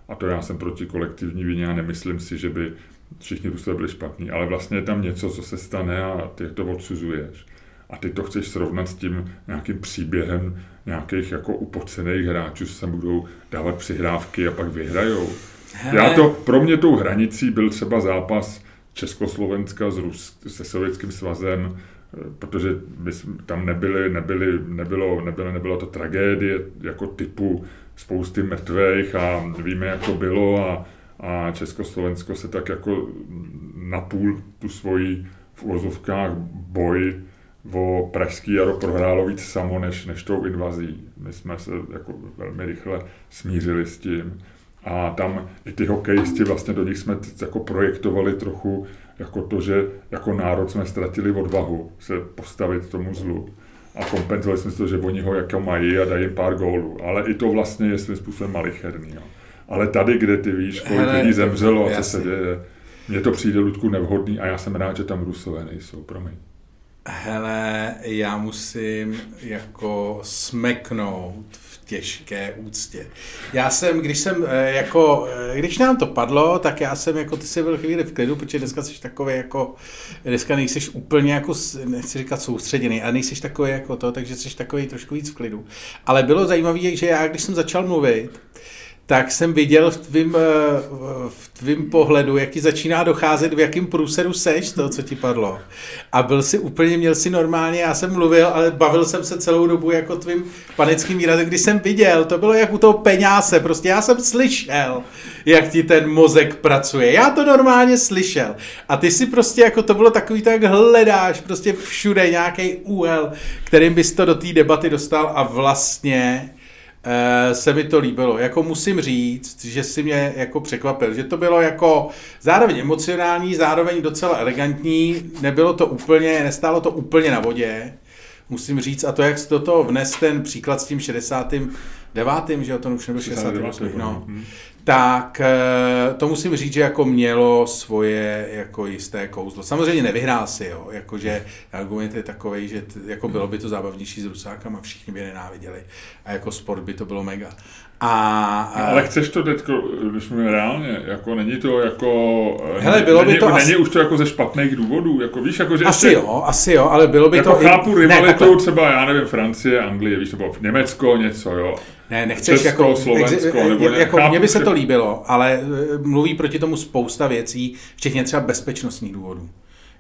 A to já jsem proti kolektivní vině a nemyslím si, že by všichni Rusové byli špatní, ale vlastně je tam něco, co se stane a ty to odsuzuješ. A ty to chceš srovnat s tím nějakým příběhem nějakých jako upocených hráčů, se budou dávat přihrávky a pak vyhrajou. Hele. Já to, pro mě tou hranicí byl třeba zápas Československa s Rus, se Sovětským svazem, protože my tam nebyli, nebyli, nebylo, nebylo, nebylo to tragédie jako typu spousty mrtvých a víme, jak to bylo a a Československo se tak jako napůl tu svoji v uvozovkách boj o Pražský jaro prohrálo víc samo než, než tou invazí. My jsme se jako velmi rychle smířili s tím. A tam i ty hokejisti, vlastně do nich jsme jako projektovali trochu jako to, že jako národ jsme ztratili odvahu se postavit tomu zlu. a kompenzovali jsme to, že oni ho jako mají a dají jim pár gólů. Ale i to vlastně je svým způsobem malicherný. Jo. Ale tady, kde ty víš, kolik lidí zemřelo a co se děje, mně to přijde, Ludku, nevhodný a já jsem rád, že tam Rusové nejsou, promiň. Hele, já musím jako smeknout v těžké úctě. Já jsem, když jsem eh, jako, eh, když nám to padlo, tak já jsem jako, ty jsi byl chvíli v klidu, protože dneska jsi takový jako, dneska nejsi úplně jako, nechci říkat soustředěný, ale nejsi takový jako to, takže jsi takový trošku víc v klidu. Ale bylo zajímavé, že já, když jsem začal mluvit, tak jsem viděl v tvým, eh, v tvým pohledu, jak ti začíná docházet, v jakým průseru seš, to, co ti padlo. A byl si úplně, měl si normálně, já jsem mluvil, ale bavil jsem se celou dobu jako tvým panickým výrazem, když jsem viděl, to bylo jak u toho peňáze, prostě já jsem slyšel, jak ti ten mozek pracuje. Já to normálně slyšel. A ty si prostě, jako to bylo takový, tak hledáš prostě všude nějaký úhel, kterým bys to do té debaty dostal a vlastně se mi to líbilo. Jako musím říct, že si mě jako překvapil, že to bylo jako zároveň emocionální, zároveň docela elegantní, nebylo to úplně, nestálo to úplně na vodě, musím říct, a to, jak jsi do toho vnes ten příklad s tím 69. že jo, to už nebyl 69. No. Hmm tak eh, to musím říct, že jako mělo svoje jako jisté kouzlo. Samozřejmě nevyhrál si, jo, jakože argument je takový, že t, jako bylo by to zábavnější s Rusákama, všichni by nenáviděli a jako sport by to bylo mega. A, no, ale chceš to teď, když mluvíme reálně, jako není to jako, hele, bylo není, by to není asi... už to jako ze špatných důvodů, jako víš, jako že Asi ještě, jo, asi jo, ale bylo by jako to... chápu i... rivalitu ne, třeba, já nevím, Francie, Anglie, víš, nebo Německo, něco, jo. Ne, nechceš Česko, jako... Slovensko, ex, nebo ne, jako, chápu, mně by se to líbilo, ale eh, mluví proti tomu spousta věcí, včetně třeba bezpečnostních důvodů.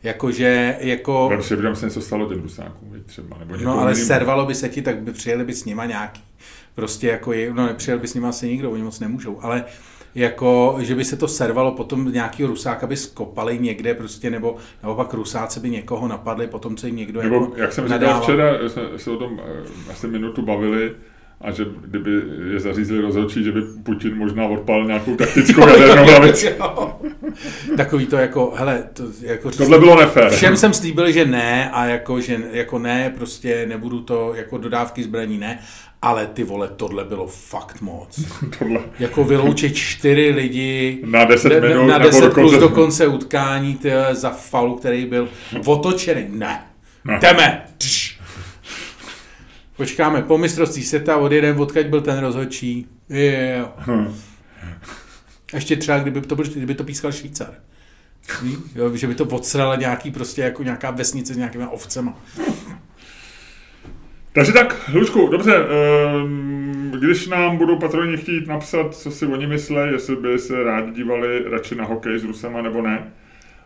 Jakože, jako... Protože by se něco stalo těm Rusákům, třeba, nebo No ale jiným. servalo by se ti, tak by přijeli by s nima nějaký. Prostě jako, no nepřijel by s nima asi nikdo, oni moc nemůžou, ale jako, že by se to servalo, potom nějakého rusáka by skopali někde prostě, nebo naopak rusáci by někoho napadli, potom co jim někdo nebo, jako jak jsem říkal včera, jsme se o tom eh, asi minutu bavili, a že kdyby je zařízli rozhodčí, že by Putin možná odpal nějakou taktickou jadernou <laughs> hlavici. Takový to jako, hele, to jako Tohle bylo nefér. Všem jsem slíbil, že ne a jako, že jako ne, prostě nebudu to, jako dodávky zbraní ne, ale ty vole, tohle bylo fakt moc. <laughs> tohle. Jako vyloučit čtyři lidi na 10 minut, na 10 plus do konce utkání ty, za faul, který byl otočený. Ne. ne. Jdeme. Počkáme po mistrovství světa, odjedeme, odkaď byl ten rozhodčí. Jo. Hmm. Ještě třeba, kdyby to, byl, kdyby to pískal Švýcar. Jo, že by to odsrala nějaký prostě jako nějaká vesnice s nějakýma ovcema. Takže tak, Lučku, dobře, ehm, když nám budou patroni chtít napsat, co si oni myslí, jestli by se rádi dívali radši na hokej s Rusama nebo ne.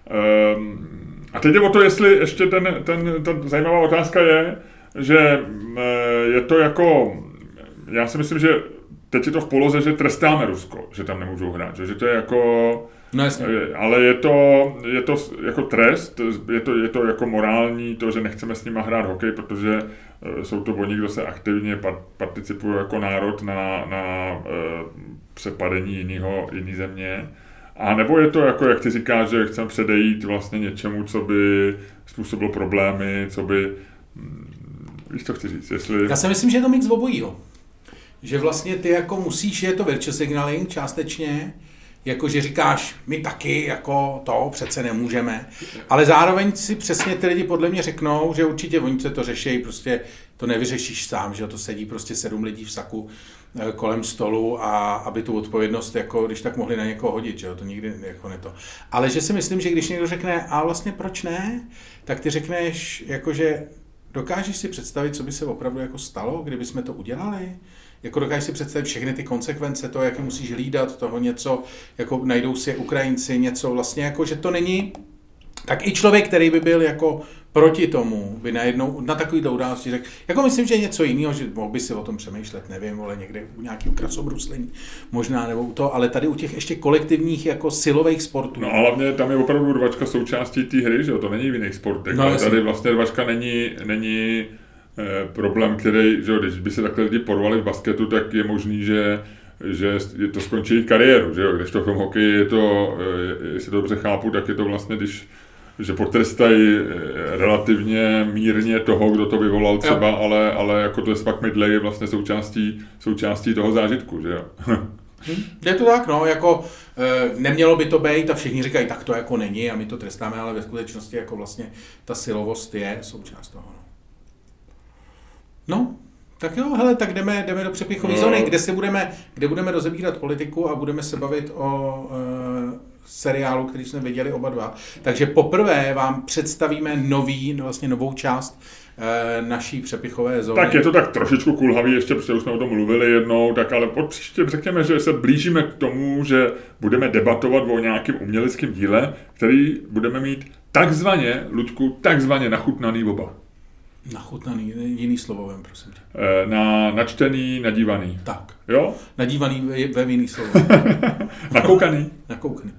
Ehm, a teď je o to, jestli ještě ten, ten, ta zajímavá otázka je, že eh, je to jako, já si myslím, že teď je to v poloze, že trestáme Rusko, že tam nemůžou hrát, že, že to je jako, no, jasně. Eh, ale je to, je to jako trest, je to, je to jako morální, to, že nechceme s nima hrát hokej, protože eh, jsou to oni, kdo se aktivně participují jako národ na, na přepadení jiného, jiný země. A nebo je to jako, jak ty říkáš, že chceme předejít vlastně něčemu, co by způsobilo problémy, co by hm, Víš, co chci říct? Jestli... Já si myslím, že je to mix obojího. Že vlastně ty jako musíš, je to virtual signaling částečně, jako že říkáš, my taky jako to přece nemůžeme, ale zároveň si přesně ty lidi podle mě řeknou, že určitě oni se to řeší, prostě to nevyřešíš sám, že to sedí prostě sedm lidí v saku eh, kolem stolu a aby tu odpovědnost, jako když tak mohli na někoho hodit, že jo, to nikdy jako ne to. Ale že si myslím, že když někdo řekne, a vlastně proč ne, tak ty řekneš, jako že Dokážeš si představit, co by se opravdu jako stalo, kdyby jsme to udělali? Jako dokážeš si představit všechny ty konsekvence, to, jak musíš hlídat, toho něco, jako najdou si Ukrajinci, něco vlastně, jako že to není, tak i člověk, který by byl jako proti tomu by najednou na takový události řekl, jako myslím, že je něco jiného, že mohl by si o tom přemýšlet, nevím, ale někde u nějakého krasobruslení, možná nebo u toho, ale tady u těch ještě kolektivních jako silových sportů. No a hlavně tam je opravdu rvačka součástí té hry, že jo, to není v jiných sportech, no, ale tady vlastně rvačka není, není eh, problém, který, že jo, když by se takhle lidi porvali v basketu, tak je možný, že že to skončí kariéru, že jo, když to v tom hokeji je to, eh, jestli to dobře chápu, tak je to vlastně, když že potrestají eh, relativně mírně toho, kdo to vyvolal třeba, ale, ale jako to je pak mydlej je vlastně součástí, součástí toho zážitku, že jo. Hm, je to tak, no, jako e, nemělo by to být a všichni říkají, tak to jako není a my to trestáme, ale ve skutečnosti jako vlastně ta silovost je součást toho. No, no tak jo, hele, tak jdeme, jdeme do přepichové no. zóny, kde si budeme, kde budeme rozebírat politiku a budeme se bavit o e, seriálu, který jsme viděli oba dva. Takže poprvé vám představíme nový, vlastně novou část e, naší přepichové zóny. Tak je to tak trošičku kulhavý, ještě protože už jsme o tom mluvili jednou, tak ale pod příště řekněme, že se blížíme k tomu, že budeme debatovat o nějakém uměleckém díle, který budeme mít takzvaně, Luďku, takzvaně nachutnaný oba. Nachutnaný, jiný slovo vem, prosím tě. Eh, na, načtený, nadívaný. Tak. Jo? Nadívaný ve jiný slovo. <laughs> nakoukaný. nakoukaný.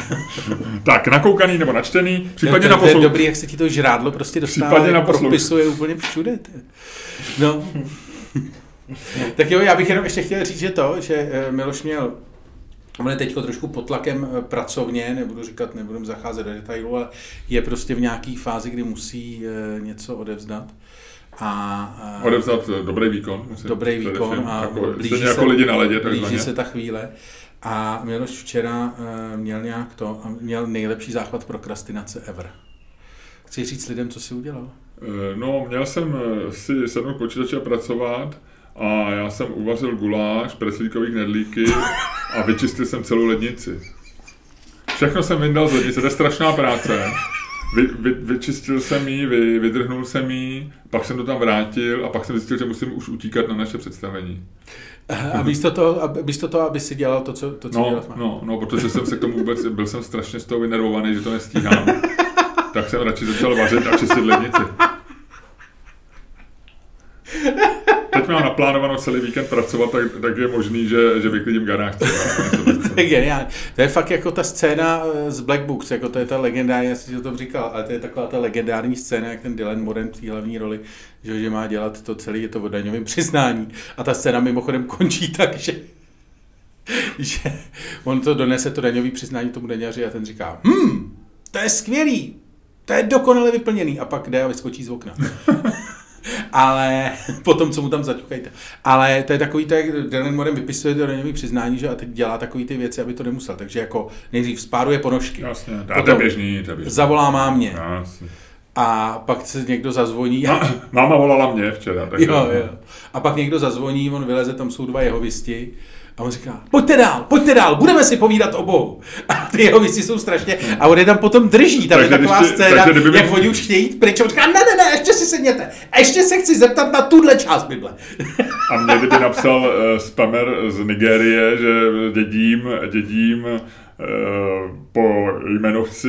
<laughs> tak, nakoukaný nebo načtený, případně to je dobrý, jak se ti to žrádlo prostě dostává, případně na propisuje úplně všude. No. <laughs> tak jo, já bych jenom ještě chtěl říct, že to, že eh, Miloš měl On je teď trošku pod tlakem eh, pracovně, nebudu říkat, nebudem zacházet do detailu, ale je prostě v nějaké fázi, kdy musí eh, něco odevzdat. A, odevzdat dobrý výkon. Musím dobrý výkon a jako, blíží, se, jako lidi na ledě, blíží se ta chvíle. A Miloš včera měl nějak to, měl nejlepší záchvat prokrastinace ever. Chci říct lidem, co si udělal? No, měl jsem si sednout počítače a pracovat a já jsem uvařil guláš, preslíkových nedlíky a vyčistil jsem celou lednici. Všechno jsem vyndal z lednice, to je strašná práce. Vy, vy, vyčistil jsem ji, vy, vydrhnul jsem ji, pak jsem to tam vrátil a pak jsem zjistil, že musím už utíkat na naše představení. A místo toho, místo toho aby si dělal to, co, to, co no, dělat No, no, protože jsem se k tomu vůbec, byl jsem strašně z toho vynervovaný, že to nestíhám. tak jsem radši začal vařit a čistit lednici teď mám naplánovanou celý víkend pracovat, tak, tak je možný, že, že vyklidím garáž. <laughs> to je geniální. To je fakt jako ta scéna eh, z Black Books, jako to je ta legendární, já si to říkal, ale to je taková ta legendární scéna, jak ten Dylan Moran v té hlavní roli, že, že má dělat to celé, je to o daňovém přiznání. A ta scéna mimochodem končí tak, že že on to donese to daňový přiznání tomu daňaři a ten říká, hm, to je skvělý, to je dokonale vyplněný a pak jde a vyskočí z okna ale <laughs> potom, co mu tam zaťukajte. Ale to je takový, to, jak Dylan Moran vypisuje to daňový přiznání, že a teď dělá takový ty věci, aby to nemusel. Takže jako nejdřív spáruje ponožky. Jasně, to je běžný, to běžný. Zavolá mámě. Jasně. A pak se někdo zazvoní. A... Máma volala mě včera. <laughs> Takže... Jo, jo. A pak někdo zazvoní, on vyleze, tam jsou dva jeho visti a on říká, pojďte dál, pojďte dál, budeme si povídat o Bohu. A ty jeho věci jsou strašně, a on je tam potom drží, tam takže je taková scéna, kdyby jak oni už chtějí jít pryč, on říká, ne, ne, ne, ještě si sedněte, ještě se chci zeptat na tuhle část Bible. A mě kdyby napsal uh, spamer z Nigérie, že dědím, dědím po jmenovci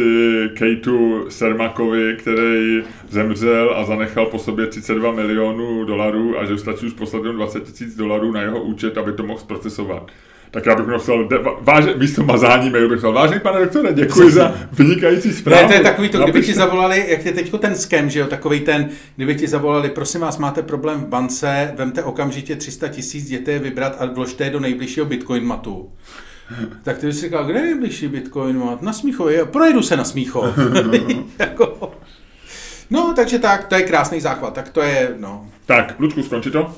Kejtu Sermakovi, který zemřel a zanechal po sobě 32 milionů dolarů a že stačí už poslat 20 tisíc dolarů na jeho účet, aby to mohl zprocesovat. Tak já bych napsal, váže, místo mazání mailu bych napsal, vážený pane doktore, děkuji za vynikající zprávu. Ne, to je takový to, kdyby ti zavolali, jak je teďko ten skem, že jo, takový ten, kdyby ti zavolali, prosím vás, máte problém v bance, vemte okamžitě 300 tisíc, jděte je vybrat a vložte je do nejbližšího bitcoin matu. <laughs> Tak ty jsi říkal, kde je nejbližší Bitcoin? Na Smíchově, projdu se na Smíchov. <laughs> jako... No, takže tak, to je krásný záchvat, tak to je, no. Tak, Ludku, skončí to?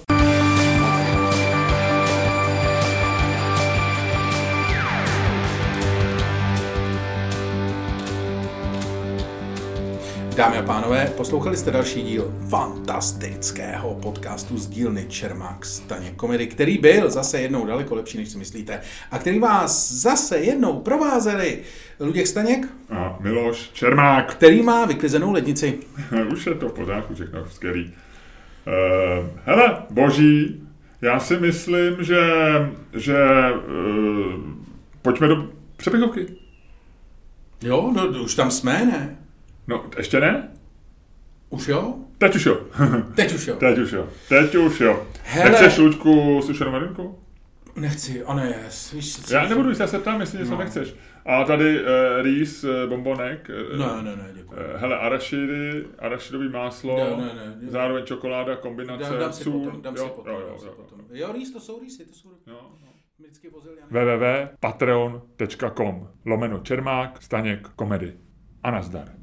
Dámy a pánové, poslouchali jste další díl fantastického podcastu z dílny Čermák Staně komedy, který byl zase jednou daleko lepší, než si myslíte, a který vás zase jednou provázeli Luděk Staněk a Miloš Čermák, který má vyklizenou lednici. <laughs> Už je to v pořádku, všechno skvělý. Uh, hele, boží, já si myslím, že, že uh, pojďme do přepichovky. Jo, no, už tam jsme, ne? No, ještě ne? Už jo? Teď už jo. <laughs> Teď už jo. Teď už jo. Teď už jo. Hele. Nechceš Luďku sušenou marinku? Nechci, ono je. Víš, já nebudu, já se ptám, jestli něco no. nechceš. A tady uh, rýs, uh, bombonek. Uh, ne, ne, ne, děkuji. Uh, hele, arašidy, arašidový máslo, ne, ne, ne, zároveň čokoláda, kombinace, dám, dám si potom, dám jo, si potom, jo, jo, jo, potom. Jo, rýs, to jsou rýsy, to jsou... Jo, no. www.patreon.com lomeno Čermák, Staněk, komedy. A nazdar.